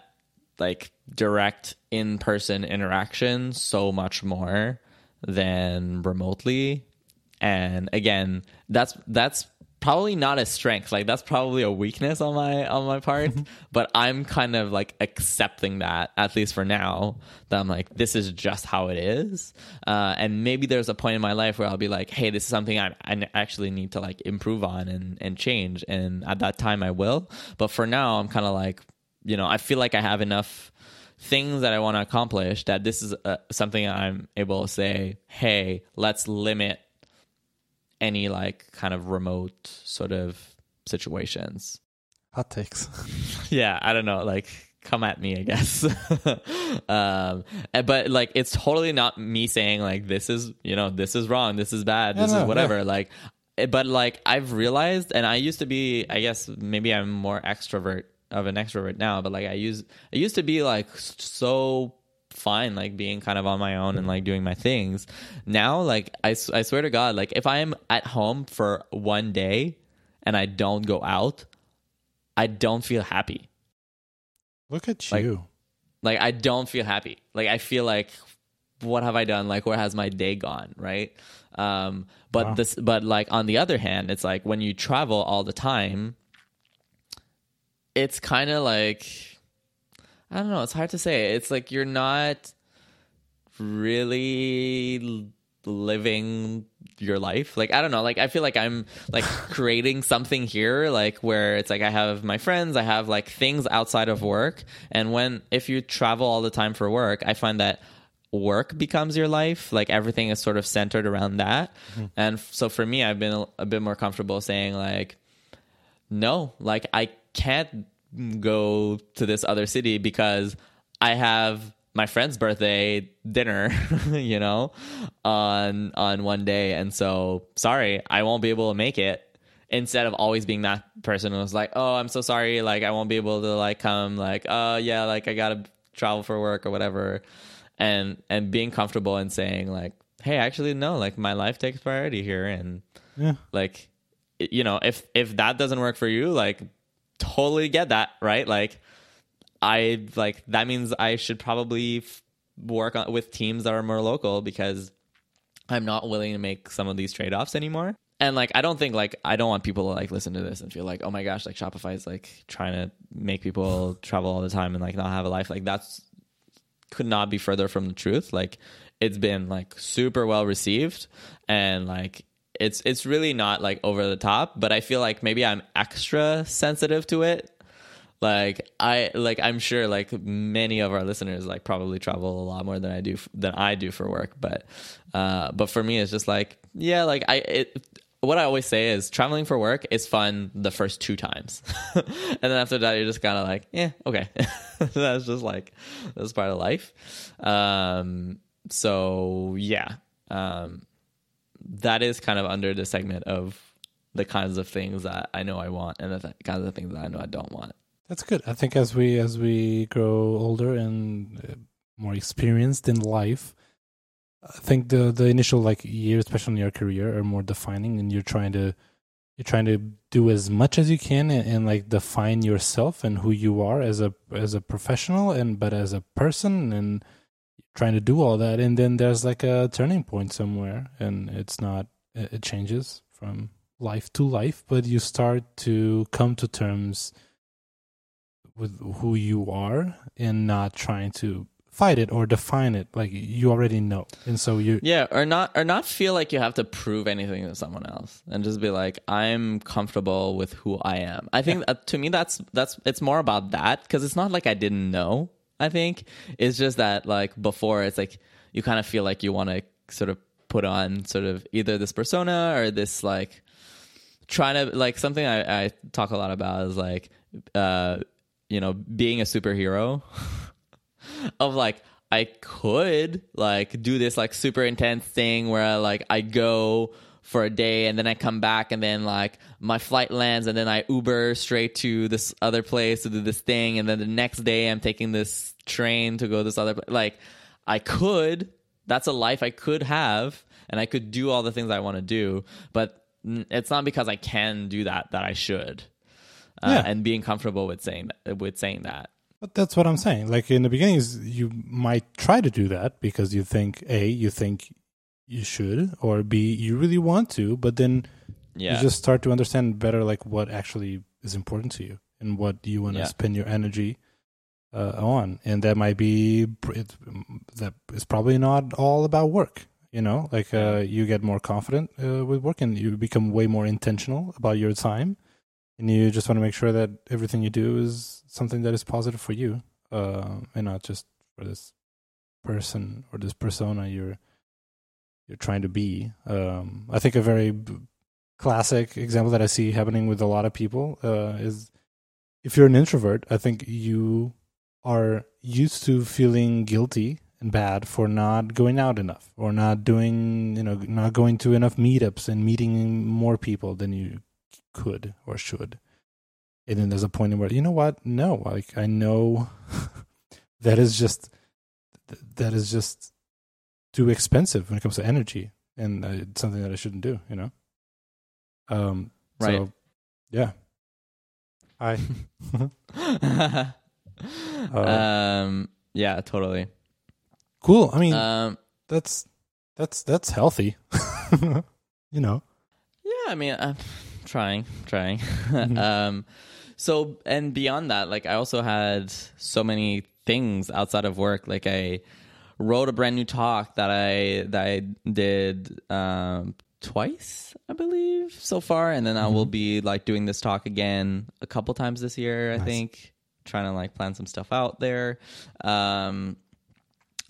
like direct in-person interaction so much more than remotely. And again, that's that's probably not a strength. Like that's probably a weakness on my on my part. But i'm kind of like accepting that at least for now that i'm like this is just how it is. Uh, and maybe there's a point in my life where i'll be like hey this is something I, I actually need to like improve on and and change. And at that time i will. But for now i'm kind of like you know i feel like i have enough things that i want to accomplish that this is uh, something i'm able to say hey let's limit any like kind of remote sort of situations. Hot takes. yeah, I don't know. Like, come at me, I guess. um, but like, it's totally not me saying like this is you know this is wrong, this is bad, this no, is whatever. Yeah. Like, eh, but like I've realized, and I used to be, I guess maybe I'm more extrovert of an extrovert now, but like I use, I used to be like so fine like being kind of on my own and like doing my things. Now like I, I swear to god like if i'm at home for one day and i don't go out i don't feel happy. Look at like, you. like i don't feel happy. Like i feel like what have i done? Like where has my day gone right? Um but wow. this but like on the other hand it's like when you travel all the time it's kind of like I don't know. It's hard to say. It's like you're not really living your life. Like I don't know. Like I feel like I'm like creating something here like where it's like I have my friends, I have like things outside of work. And when if you travel all the time for work, I find that work becomes your life. Like everything is sort of centered around that. Mm-hmm. And so for me, I've been a, a bit more comfortable saying like no, like I can't go to this other city because I have my friend's birthday dinner, you know, on on one day, and so sorry, I won't be able to make it. Instead of always being that person who was like, "Oh, I'm so sorry, like I won't be able to like come, like, oh yeah, like I gotta travel for work or whatever," and and being comfortable and saying like, "Hey, actually, no, like my life takes priority here," and yeah. like, you know, if if that doesn't work for you, like totally get that, right? Like I like that means I should probably f- work on, with teams that are more local because I'm not willing to make some of these trade-offs anymore. And like I don't think like I don't want people to like listen to this and feel like, "Oh my gosh, like Shopify is like trying to make people travel all the time and like not have a life." Like that's could not be further from the truth. Like it's been like super well received and like it's it's really not like over the top, but I feel like maybe I'm extra sensitive to it. Like I like I'm sure like many of our listeners like probably travel a lot more than I do than I do for work, but uh but for me it's just like yeah, like I it what I always say is traveling for work is fun the first two times. and then after that, you're just kind of like, yeah, okay. that's just like, that's part of life. Um, so yeah. Um, that is kind of under the segment of the kinds of things that I know I want and the th- kinds of things that I know I don't want. That's good. I think as we as we grow older and uh, more experienced in life, I think the the initial like years, especially in your career, are more defining, and you're trying to you're trying to do as much as you can and, and, like define yourself and who you are as a as a professional and but as a person and trying to do all that and then there's like a turning point somewhere and it's not it changes from life to life but you start to come to terms with who you are and not trying to fight it or define it like you already know and so you yeah or not or not feel like you have to prove anything to someone else and just be like i'm comfortable with who i am i think yeah. uh, to me that's that's it's more about that because it's not like i didn't know I think it's just that like before it's like you kind of feel like you want to sort of put on sort of either this persona or this like trying to like something I, I talk a lot about is like uh you know being a superhero of like I could like do this like super intense thing where I, like I go for a day and then I come back and then like my flight lands and then I Uber straight to this other place to do this thing and then the next day I'm taking this train to go this other place. Like I could that's a life I could have and I could do all the things I want to do, but it's not because I can do that that I should. Uh, Yeah. and being comfortable with saying that, with saying that. But that's what I'm saying. Like in the beginning, you might try to do that because you think a you think you should, or b you really want to, but then Yeah. you just start to understand better like what actually is important to you and what you want to Yeah. spend your energy uh, on, and that might be it, that is probably not all about work. You know, like uh, you get more confident uh, with work, and you become way more intentional about your time, and you just want to make sure that everything you do is something that is positive for you, uh, and not just for this person or this persona you're you're trying to be. Um, I think a very classic example that I see happening with a lot of people uh, is if you're an introvert, I think you are used to feeling guilty and bad for not going out enough or not doing, you know, not going to enough meetups and meeting more people than you could or should. And then there's a point where, you know what? No, like I know that is just, that is just too expensive when it comes to energy and uh, it's something that I shouldn't do, you know? Um, Right. So, yeah. Hi. um, yeah, totally. Cool. I mean, Um, that's that's that's healthy. you know. yeah, I mean, I'm trying, trying. Mm-hmm. um, so and beyond that, like I also had so many things outside of work. Like I wrote a brand new talk that I that I did um, twice, I believe, so far, and then I will be like doing this talk again a couple times this year. I Nice. think trying to like plan some stuff out there. Um,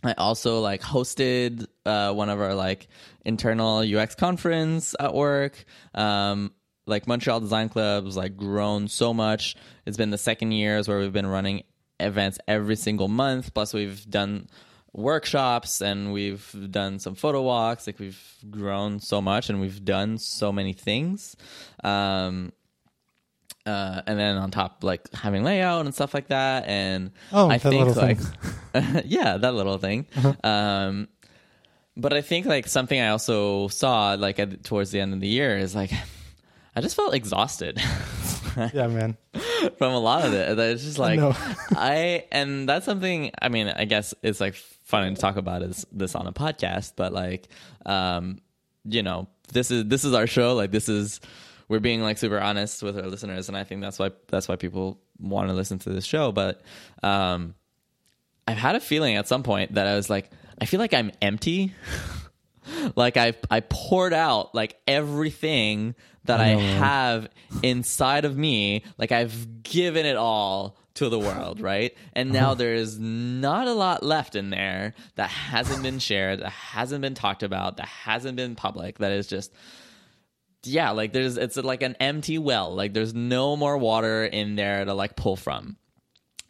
I also like hosted uh, one of our like internal UX conference at work. Um, like Montreal Design Club's like grown so much. It's been the second year years where we've been running events every single month. Plus we've done workshops and we've done some photo walks. Like we've grown so much and we've done so many things. Um, uh, and then on top, like having layout and stuff like that. And Oh, I that think like, yeah, that little thing. Um, but I think like something I also saw like at, towards the end of the year is like I just felt exhausted Yeah, man. from a lot of it. It's just like know. I and that's something. I mean, I guess it's like funny to talk about is this on a podcast, but like, um, you know, this is this is our show. Like this is we're being like super honest with our listeners, and I think that's why that's why people want to listen to this show. But um, I've had a feeling at some point that I was like, I feel like I'm empty. like I I poured out like everything that I, man. have inside of me. Like I've given it all to the world, right? And now there is not a lot left in there that hasn't been shared, that hasn't been talked about, that hasn't been public. That is just yeah, like there's it's like an empty well. Like there's no more water in there to like pull from.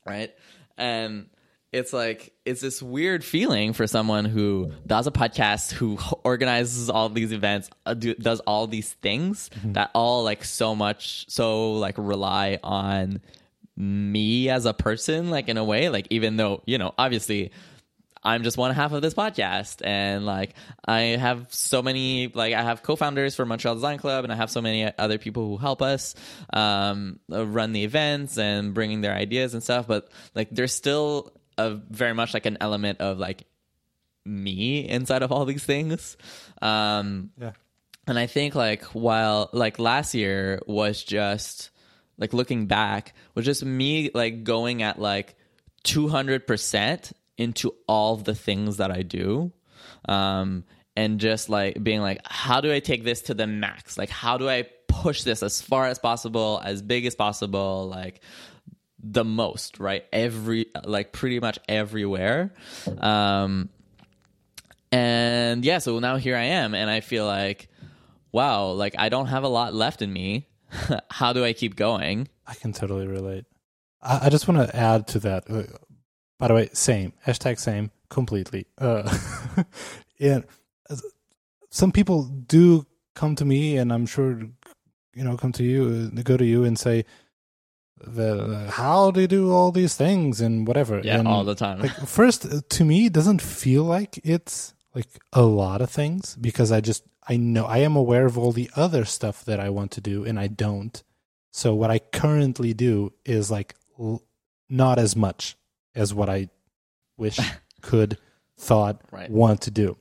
Right? And it's like it's this weird feeling for someone who does a podcast, who organizes all these events, uh, do, does all these things that all like so much so like rely on me as a person, like in a way, like even though you know obviously I'm just one half of this podcast, and like I have so many, like I have co-founders for Montreal Design Club, and I have so many other people who help us um, run the events and bringing their ideas and stuff. But like, there's still a very much like an element of like me inside of all these things. Um, Yeah. and I think like while like last year was just like looking back was just me like going at like 200% into all the things that I do. Um and just like being like how do I take this to the max? Like how do I push this as far as possible, as big as possible, like the most, right? Every like pretty much everywhere. Um and yeah, so now here I am, and I feel like, wow, like I don't have a lot left in me. How do I keep going? I can totally relate. I, I just want to add to that. Uh, by the way, same hashtag same completely. Uh, and some people do come to me, and I'm sure you know come to you, uh, go to you, and say, "The uh, how do you do all these things and whatever." Yeah, and all the time. like first uh, to me, it doesn't feel like it's like a lot of things because I just I know I am aware of all the other stuff that I want to do and I don't. So what I currently do is like l- not as much as what I wish could thought Right. want to do.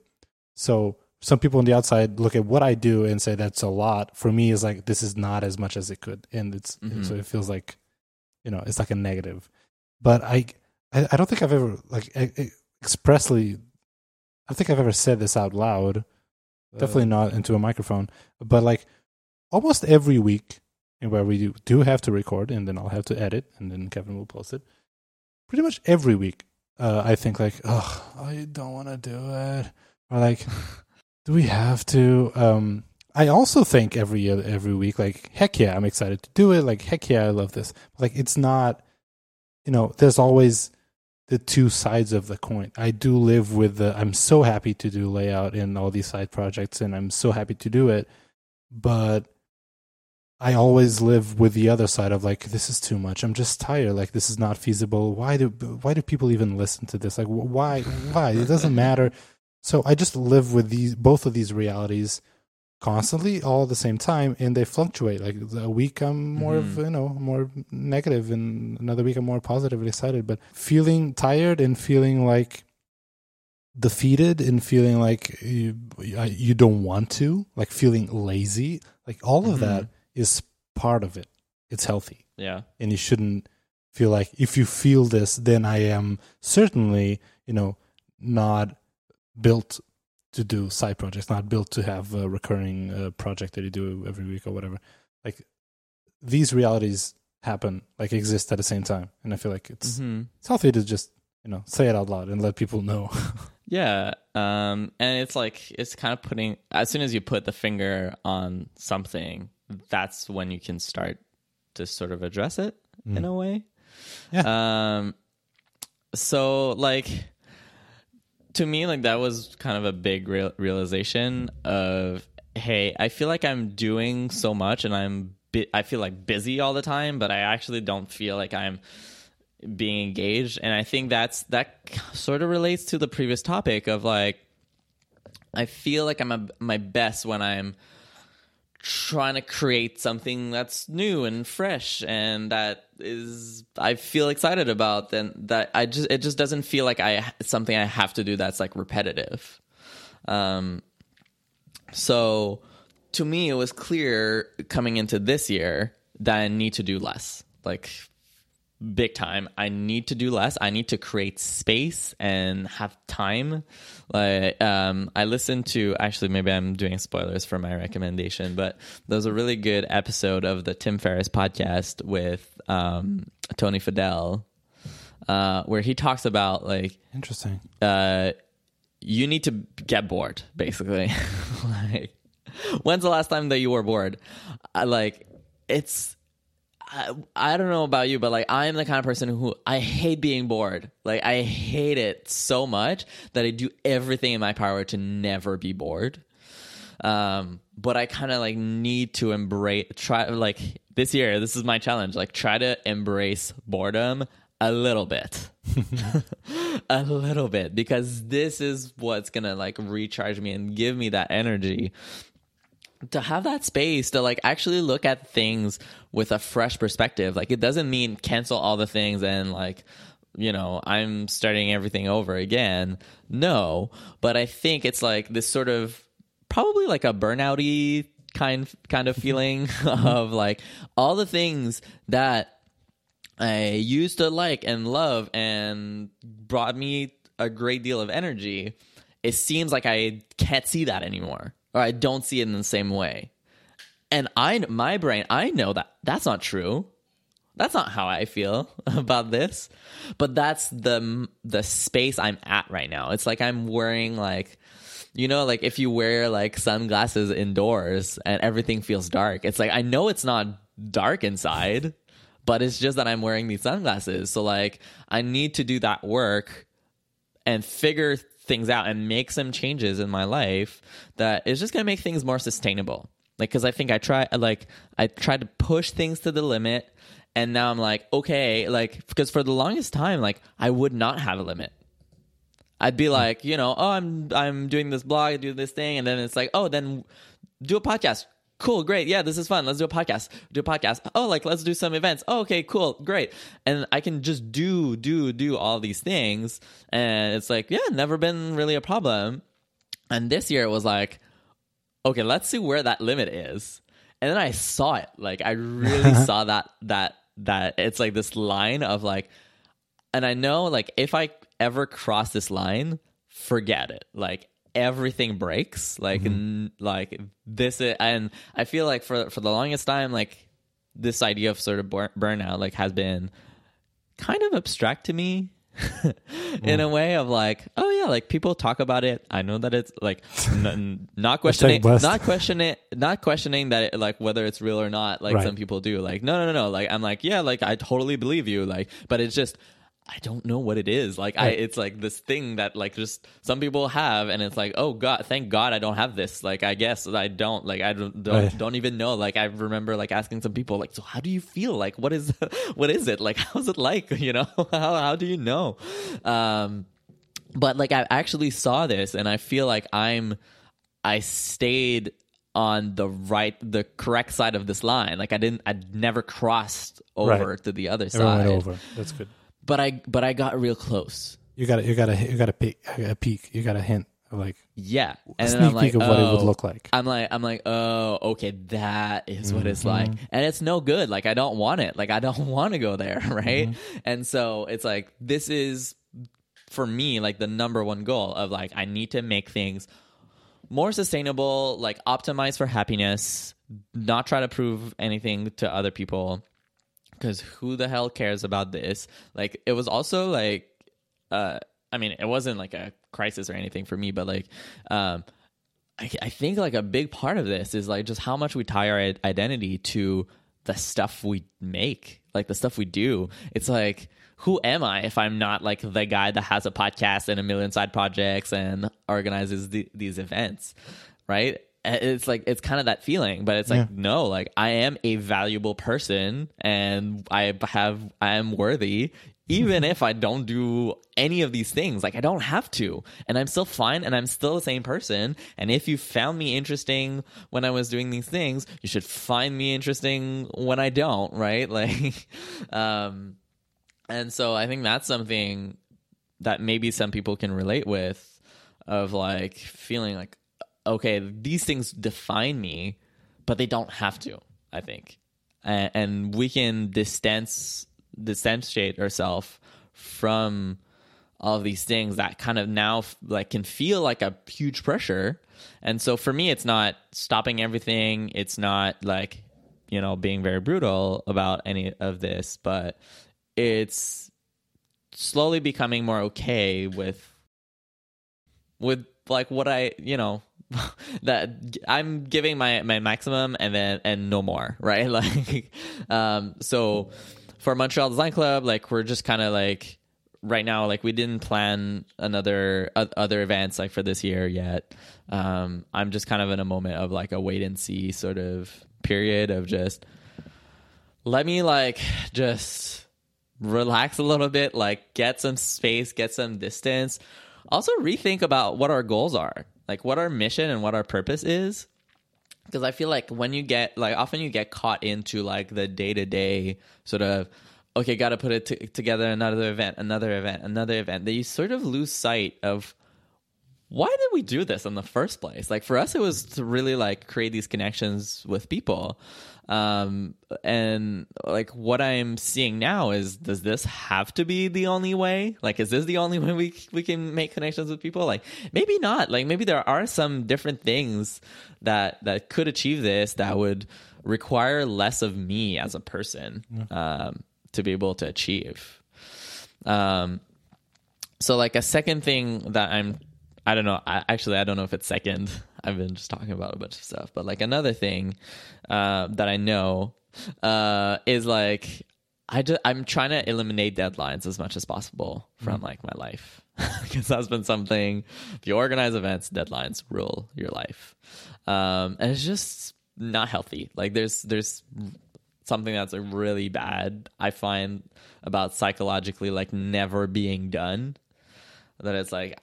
So some people on the outside look at what I do and say that's a lot. For me, it's like this is not as much as it could, and it's Mhm. so it feels like you know it's like a negative. But I I, I don't think I've ever like e- e- expressly. I don't think I've ever said this out loud. Definitely not into a microphone. But like almost every week, where we do, do have to record, and then I'll have to edit, and then Kevin will post it. Pretty much every week, uh, I think like, oh, I don't want to do it, or like, do we have to? Um, I also think every year, every week, like, heck yeah, I'm excited to do it. Like, heck yeah, I love this. Like, it's not, you know, there's always the two sides of the coin. I do live with the, I'm so happy to do layout and all these side projects, and I'm so happy to do it. But I always live with the other side of like, this is too much. I'm just tired. Like, this is not feasible. Why do, why do people even listen to this? Like, why, why? It doesn't matter. So I just live with these, both of these realities constantly all at the same time and they fluctuate. Like a week i'm more of mm-hmm. you know more negative and another week i'm more positive and excited. But feeling tired and feeling like defeated and feeling like you, you don't want to like feeling lazy like all of that mm-hmm. is part of it. It's healthy. Yeah. and you shouldn't feel like if you feel this then i am certainly you know not built to do side projects not built to have a recurring uh, project that you do every week or whatever like these realities happen like exist at the same time and i feel like it's hmm it's healthy to just you know say it out loud and let people know Yeah. Um, and it's like, it's kind of putting, as soon as you put the finger on something, that's when you can start to sort of address it in a way. Yeah. Um, so like, to me, like that was kind of a big real- realization of, hey, I feel like I'm doing so much and I'm, I feel like busy all the time, but I actually don't feel like I'm being engaged. And i think that's that sort of relates to the previous topic of like i feel like i'm at my best when i'm trying to create something that's new and fresh and that is i feel excited about then that i just it just doesn't feel like i something i have to do that's like repetitive. Um so to me it was clear coming into this year that i need to do less. Like big time. I need to do less. I need to create space and have time. Like um I listened to actually maybe I'm doing spoilers for my recommendation, but there was a really good episode of the Tim Ferriss podcast with um Tony Fadell uh where he talks about like interesting uh, you need to get bored, basically. like, when's the last time that you were bored? I, like, it's. I, I don't know about you, but like I'm the kind of person who I hate being bored. Like I hate it so much that I do everything in my power to never be bored. Um, but I kind of like need to embrace try like this year. This is my challenge. Like try to embrace boredom a little bit a little bit because this is what's gonna like recharge me and give me that energy to have that space to like actually look at things with a fresh perspective. Like it doesn't mean cancel all the things and like you know i'm starting everything over again. No. But i think it's like this sort of probably like a burnouty kind kind of feeling of like all the things that I used to like and love and brought me a great deal of energy, it seems like I can't see that anymore or I don't see it in the same way. And I my brain, I know that that's not true. That's not how I feel about this. But that's the the space I'm at right now. It's like I'm wearing like you know like if you wear like sunglasses indoors and everything feels dark. It's like I know it's not dark inside but it's just that I'm wearing these sunglasses. So like I need to do that work and figure things out and make some changes in my life that is just going to make things more sustainable. Like cuz I think I try like I tried to push things to the limit and now I'm like okay, like because for the longest time like I would not have a limit. I'd be like, you know, oh, I'm I'm doing this blog, I do this thing, and then it's like, oh, then do a podcast. Cool, great. Yeah, this is fun. Let's do a podcast. Do a podcast. Oh, like let's do some events. Oh, okay, cool, great. And I can just do, do, do all these things. And it's like, yeah, never been really a problem. And this year it was like, okay, let's see where that limit is. And then I saw it. Like I really saw that that that it's like this line of like and I know like if I ever cross this line, forget it. Like everything breaks. Like mm-hmm. n- like this is, and I feel like for for the longest time like this idea of sort of bur- burnout like has been kind of abstract to me in a way of like oh yeah like people talk about it. I know that it's like n- not questioning not questioning not questioning that it, like whether it's real or not like Right. some people do. Like no no no no. Like i'm like yeah like i totally believe you. Like but it's just I don't know what it is. Like I it's like this thing that like just some people have and it's like, "Oh god, thank god I don't have this." Like I guess I don't like I don't don't, Right. don't even know. Like I remember like asking some people like, "So how do you feel? Like what is what is it? Like how's it like, you know? how how do you know?" Um but like I actually saw this and I feel like I'm I stayed on the right the correct side of this line. Like I didn't I never crossed over Right. to the other Everyone side. over. That's good. But I but I got real close. You got to you got to you got to peek a peek. You got a hint of like Yeah. a And then sneak I'm like, peek of what it would oh. look like. I'm like, I'm like, oh, okay, that is what it's like, Mm-hmm. and it's no good. Like, I don't want it. Like, I don't want to go there, right? Mm-hmm. And so it's like, this is for me like the number one goal of like, I need to make things more sustainable, like optimize for happiness, not try to prove anything to other people, because who the hell cares about this? Like, it was also like, uh, I mean, it wasn't like a crisis or anything for me, but like, um, I, I think like a big part of this is like just how much we tie our identity to the stuff we make, like the stuff we do. It's like, who am I if I'm not like the guy that has a podcast and a million side projects and organizes the, these events, right? It's like it's kind of that feeling, but it's like no, like I am a valuable person and I have I am worthy even if I don't do any of these things, like I don't have to, and I'm still fine, and I'm still the same person. And if you found me interesting when I was doing these things, you should find me interesting when I don't, right? Like, um, and so I think that's something that maybe some people can relate with, of like feeling like, okay, these things define me, but they don't have to. I think, and, and we can distance distantiate ourselves from all of these things that kind of now like can feel like a huge pressure and so for me it's not stopping everything it's not like you know being very brutal about any of this but it's slowly becoming more okay with with like what i you know that i'm giving my my maximum and then and no more right? Like um so for montreal design club like we're just kind of like right now like we didn't plan another o- other events like for this year yet. Um i'm just kind of in a moment of like a wait and see sort of period of just let me like just relax a little bit like get some space get some distance. Also rethink about what our goals are like what our mission and what our purpose is because i feel like when you get like often you get caught into like the day-to-day sort of okay gotta put it t- together another event another event another event that you sort of lose sight of why did we do this in the first place? Like for us, it was to really like create these connections with people. Um, and like what I'm seeing now is, does this have to be the only way? Like, is this the only way we we can make connections with people? Like, maybe not. Like, maybe there are some different things that that could achieve this that would require less of me as a person um, to be able to achieve. Um, so like a second thing that I'm I don't know. I, actually, I don't know if it's second. I've been just talking about a bunch of stuff, but like another thing uh, that I know uh, is like I just I'm trying to eliminate deadlines as much as possible from like my life because that's been something. If you organize events, deadlines rule your life, um, and it's just not healthy. Like there's there's something that's like really bad. I find about psychologically like never being done that it's like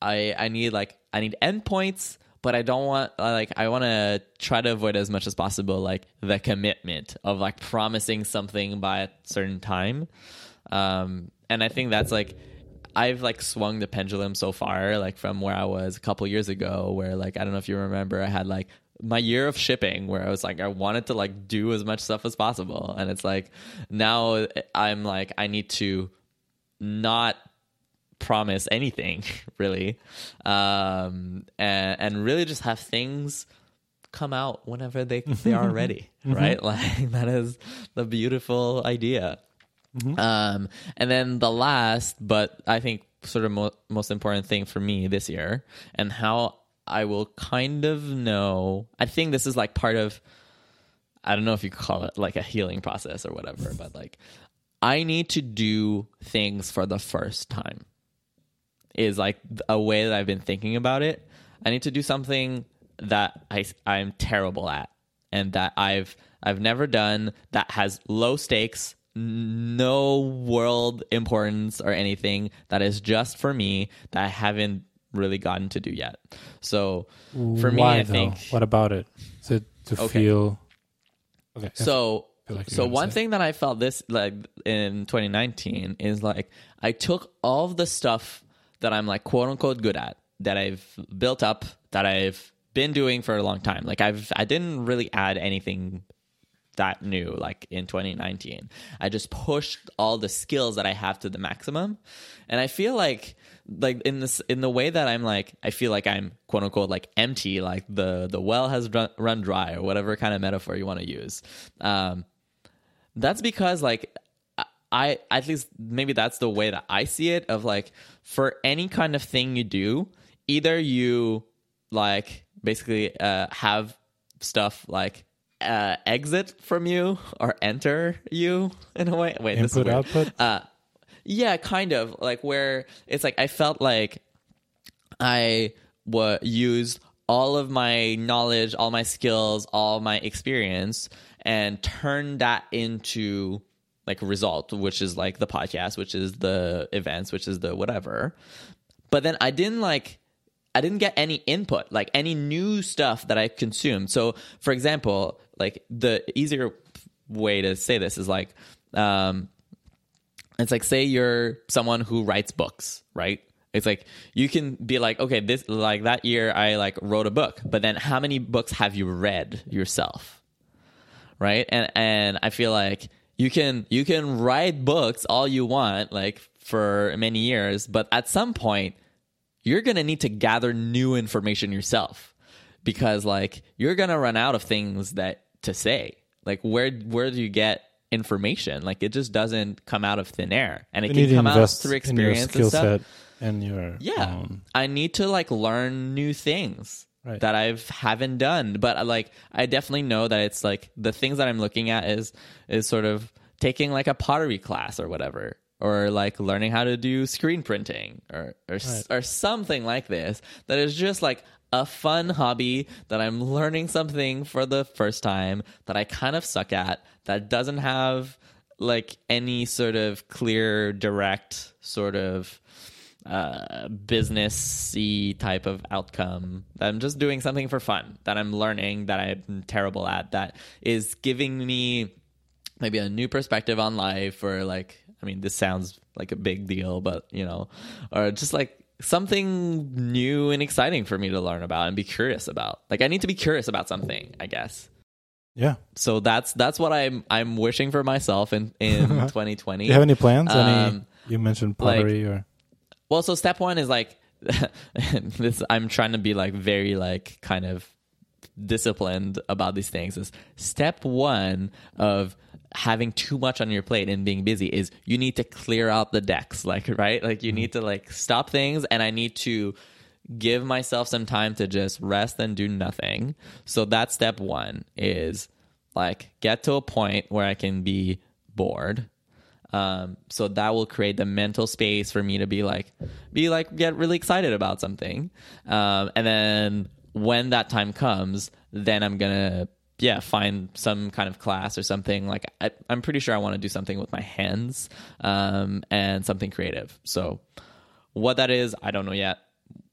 I I need like I need endpoints, but I don't want like I want to try to avoid as much as possible like the commitment of like promising something by a certain time. Um, and I think that's like I've like swung the pendulum so far, like from where I was a couple years ago, where like I don't know if you remember, I had like my year of shipping where I was like I wanted to like do as much stuff as possible, and it's like now I'm like I need to not promise anything really, um, and and really just have things come out whenever they they are ready, right? Like that is the beautiful idea. Um, and then the last, but I think sort of mo- most important thing for me this year, and how I will kind of know. I think this is like part of. I don't know if you call it like a healing process or whatever, but like I need to do things for the first time. Is like a way that I've been thinking about it. I need to do something that I I'm terrible at and that I've I've never done that has low stakes, no world importance or anything that is just for me that I haven't really gotten to do yet. So for me Why, I though? think What about it? Is it to Okay. feel? Okay. so like so one thing that I felt this like in 2019 is like I took all of the stuff that I'm like quote unquote good at that I've built up that I've been doing for a long time. Like I've I didn't really add anything that new like in 2019. I just pushed all the skills that I have to the maximum. And I feel like like in this in the way that I'm like I feel like I'm quote unquote like empty like the the well has run, run dry or whatever kind of metaphor you want to use. Um that's because like I at least maybe that's the way that I see it of like for any kind of thing you do, either you like basically uh, have stuff like uh, exit from you or enter you in a way. Wait, this is Input, output? Uh, yeah, kind of like where it's like I felt like I wa used all of my knowledge, all my skills, all my experience, and turned that into like result, which is like the podcast, which is the events, which is the whatever. But then I didn't like I didn't get any input, like any new stuff that I consumed. So, for example, like the easier way to say this is like, um, it's like say you're someone who writes books, right? It's like you can be like, okay, this like that year I like wrote a book, but then how many books have you read yourself? Right? And and I feel like you can you can write books all you want like for many years, but at some point you're going to need to gather new information yourself because like you're going to run out of things that to say. Like where where do you get information? Like it just doesn't come out of thin air. And it You can come out through experience and stuff. set and your Yeah. own. I need to like learn new things Right. that I've haven't done. But uh, like I definitely know that it's like the things that I'm looking at is is sort of taking like a pottery class or whatever. Or like learning how to do screen printing or or, s or something like this that is just like a fun hobby that I'm learning something for the first time that I kind of suck at that doesn't have like any sort of clear direct sort of uh, businessy type of outcome. That I'm just doing something for fun that I'm learning that I'm terrible at. That is giving me maybe a new perspective on life, or like I mean, this sounds like a big deal, but you know, or just like something new and exciting for me to learn about and be curious about. Like I need to be curious about something, I guess. Yeah. So that's that's what I'm I'm wishing for myself in in 2020. Do you have any plans? any? Um, You mentioned like- pottery or Well, so step one is like this. I'm trying to be like very like kind of disciplined about these things. Is step one of having too much on your plate and being busy is you need to clear out the decks. Like right, like you mm-hmm. need to like stop things, and I need to give myself some time to just rest and do nothing. So that's step one is like get to a point where I can be bored um, so that will create the mental space for me to be like, be like, get really excited about something. Um, and then when that time comes, then I'm gonna, yeah, find some kind of class or something. Like I, I'm pretty sure I want to do something with my hands, um, and something creative. So what that is, I don't know yet.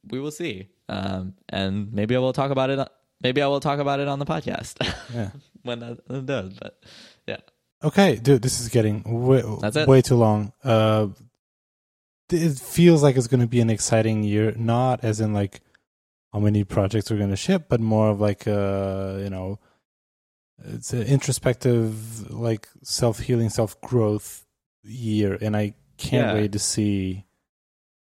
we will see. Um, and maybe I will talk about it. Maybe I will talk about it on the podcast Yeah. when that that does. But yeah, Okay, dude, this is getting way, way too long. Uh, it feels like it's going to be an exciting year, not as in like how many projects we're going to ship, but more of like uh, you know, it's an introspective, like self healing, self growth year, and I can't Yeah. wait to see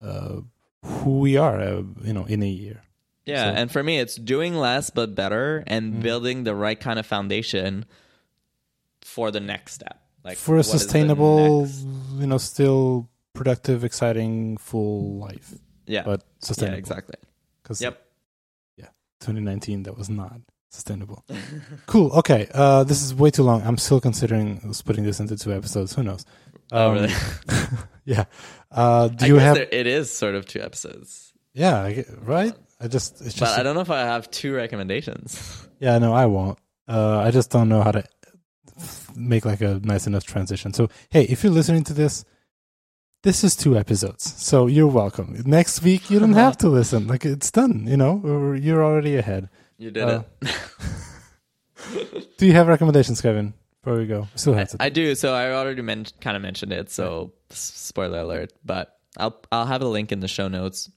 uh, who we are, uh, you know, in a year. yeah. So- and for me, it's doing less but better and Mm. building the right kind of foundation for the next step. Like For a what is the sustainable, you know, still productive, exciting, full life, yeah, but yeah, sustainable. exactly. Because Yep. yeah 2019 that was not sustainable. cool. Okay. Uh, this is way too long. I'm still considering splitting this into two episodes. Who knows? Oh, Um, really? yeah. Uh, do I you have? there, it is sort of two episodes, Yeah. Right. I just. It's just. but I don't know if I have two recommendations. yeah. No, I won't. Uh, I just don't know how to make like a nice enough transition. So hey, if you're listening to this. This is two episodes, so you're welcome. Next week you don't have to listen; like it's done. You know, or you're already ahead. You did Uh, it. Do you have recommendations, Kevin? Before we go, still have to. I do. So I already men- kind of mentioned it. So spoiler alert, but I'll I'll have a link in the show notes.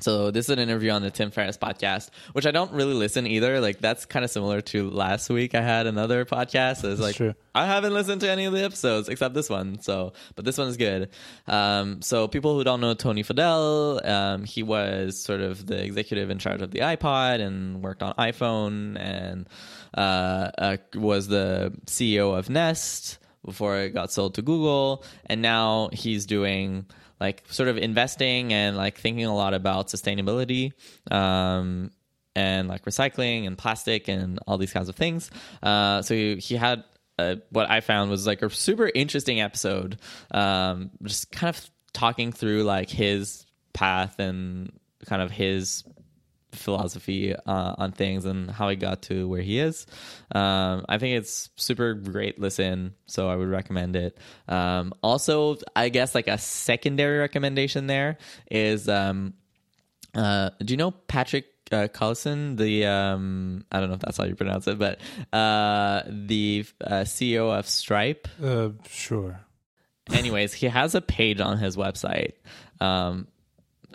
So this is an interview on the Tim Ferriss podcast, which I don't really listen either. Like that's kind of similar to last week. I had another podcast. It's like true. I haven't listened to any of the episodes except this one. So, but this one is good. Um, so people who don't know Tony Fadell, um, he was sort of the executive in charge of the iPod and worked on iPhone and uh, uh, was the CEO of Nest before it got sold to Google, and now he's doing like sort of investing and like thinking a lot about sustainability. Um, and like recycling and plastic and all these kinds of things. Uh, so he, he had uh, what I found was like a super interesting episode, um, just kind of talking through like his path and kind of his philosophy uh, on things and how he got to where he is. Um, I think it's super great listen, so I would recommend it. Um, also, I guess like a secondary recommendation there is um, uh, do you know Patrick uh, Collison, the um, I don't know if that's how you pronounce it, but uh, the uh, CEO of Stripe. Uh, sure. Anyways, he has a page on his website. Um,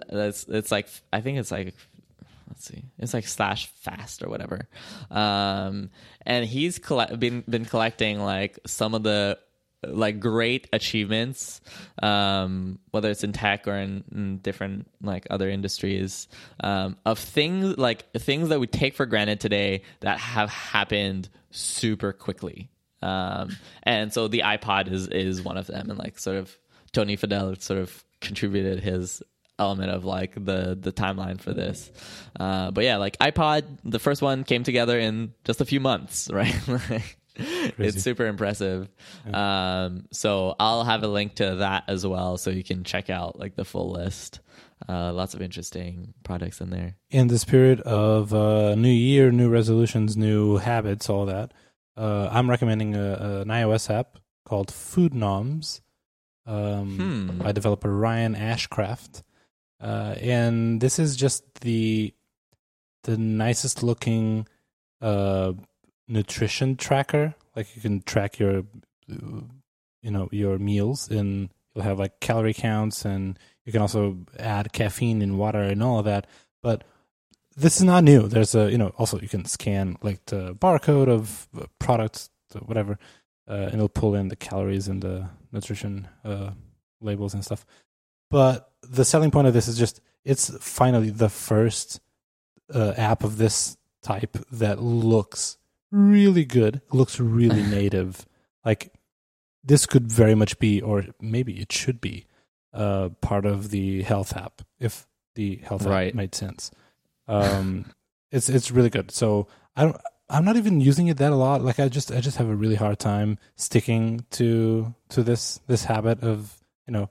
that's it's like I think it's like let's see, it's like slash fast or whatever. Um, and he's colle- been been collecting like some of the like great achievements, um, whether it's in tech or in, in different like other industries, um, of things like things that we take for granted today that have happened super quickly. Um, and so the iPod is is one of them, and like sort of Tony Fadell sort of contributed his element of like the the timeline for this. Uh, but yeah, like iPod, the first one came together in just a few months, right? It's super impressive. Um, so I'll have a link to that as well, so you can check out like the full list. Uh, lots of interesting products in there. in the spirit of uh, new year, new resolutions, new habits, all that, uh, I'm recommending a, an iOS app called Food Noms um, Hmm. by developer Ryan Ashcraft. Uh, and this is just the the nicest looking uh, nutrition tracker. Like you can track your, you know, your meals, and you'll have like calorie counts, and you can also add caffeine in water and all of that. But this is not new. There's a, you know, also you can scan like the barcode of uh, products, whatever, uh, and it'll pull in the calories and the nutrition uh, labels and stuff. But the selling point of this is just it's finally the first uh, app of this type that looks really good, looks really native. Like this could very much be, or maybe it should be, uh, part of the health app if the health Right. app made sense. Um, it's it's really good. So I don't. I'm not even using it that a lot. Like I just I just have a really hard time sticking to to this this habit of you know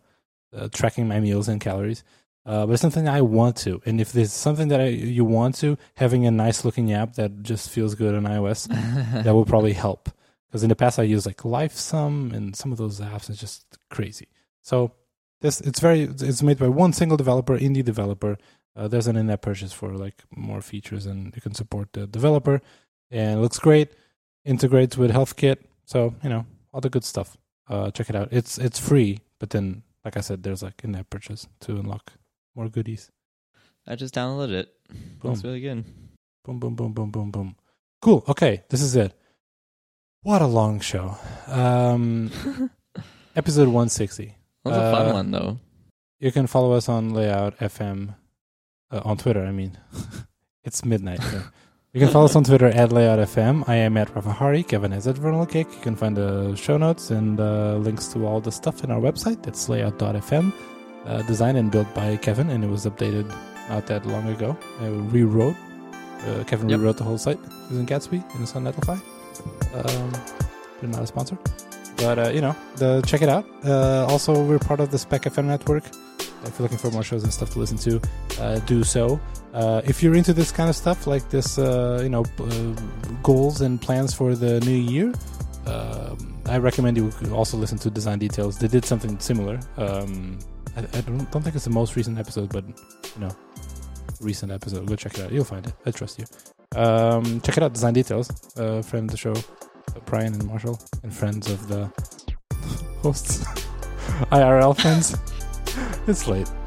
uh, tracking my meals and calories. Uh, but it's something I want to, and if there's something that I, you want to, having a nice looking app that just feels good on iOS, that will probably help. Because in the past I used like LifeSum and some of those apps. It's just crazy. So this it's very it's made by one single developer, indie developer. Uh, there's an in-app purchase for like more features, and you can support the developer. And it looks great. Integrates with HealthKit, so you know all the good stuff. Uh, check it out. It's it's free, but then like I said, there's like in-app purchase to unlock more goodies. I just downloaded it. Looks Boom. really good. Boom, boom, boom, boom, boom, boom. Cool. Okay, this is it. What a long show. Um, episode 160. That was a fun Uh, one though. You can follow us on Layout FM uh, on Twitter. I mean, it's midnight. You can follow us on Twitter at LayoutFM. I am at Rafa Hari. Kevin is at vernalkick. You can find the show notes and uh, links to all the stuff in our website. It's layout.fm. Uh, designed and built by Kevin, and it was updated not that long ago. I rewrote. Uh, Kevin Yep. rewrote the whole site using Gatsby and it's on Netlify. Um, they're not a sponsor. But, uh, you know, the, check it out. Uh, also, we're part of the Spec FM network. If you're looking for more shows and stuff to listen to, uh, do so. Uh, if you're into this kind of stuff, like this, uh, you know, uh, goals and plans for the new year, um, I recommend you also listen to Design Details. They did something similar. Um, I, I don't, don't think it's the most recent episode, but you know, recent episode. Go check it out. You'll find it. I trust you. Um, check it out. Design Details. Uh, friend of the show, uh, Brian and Marshall, and friends of the hosts, IRL friends. It's late.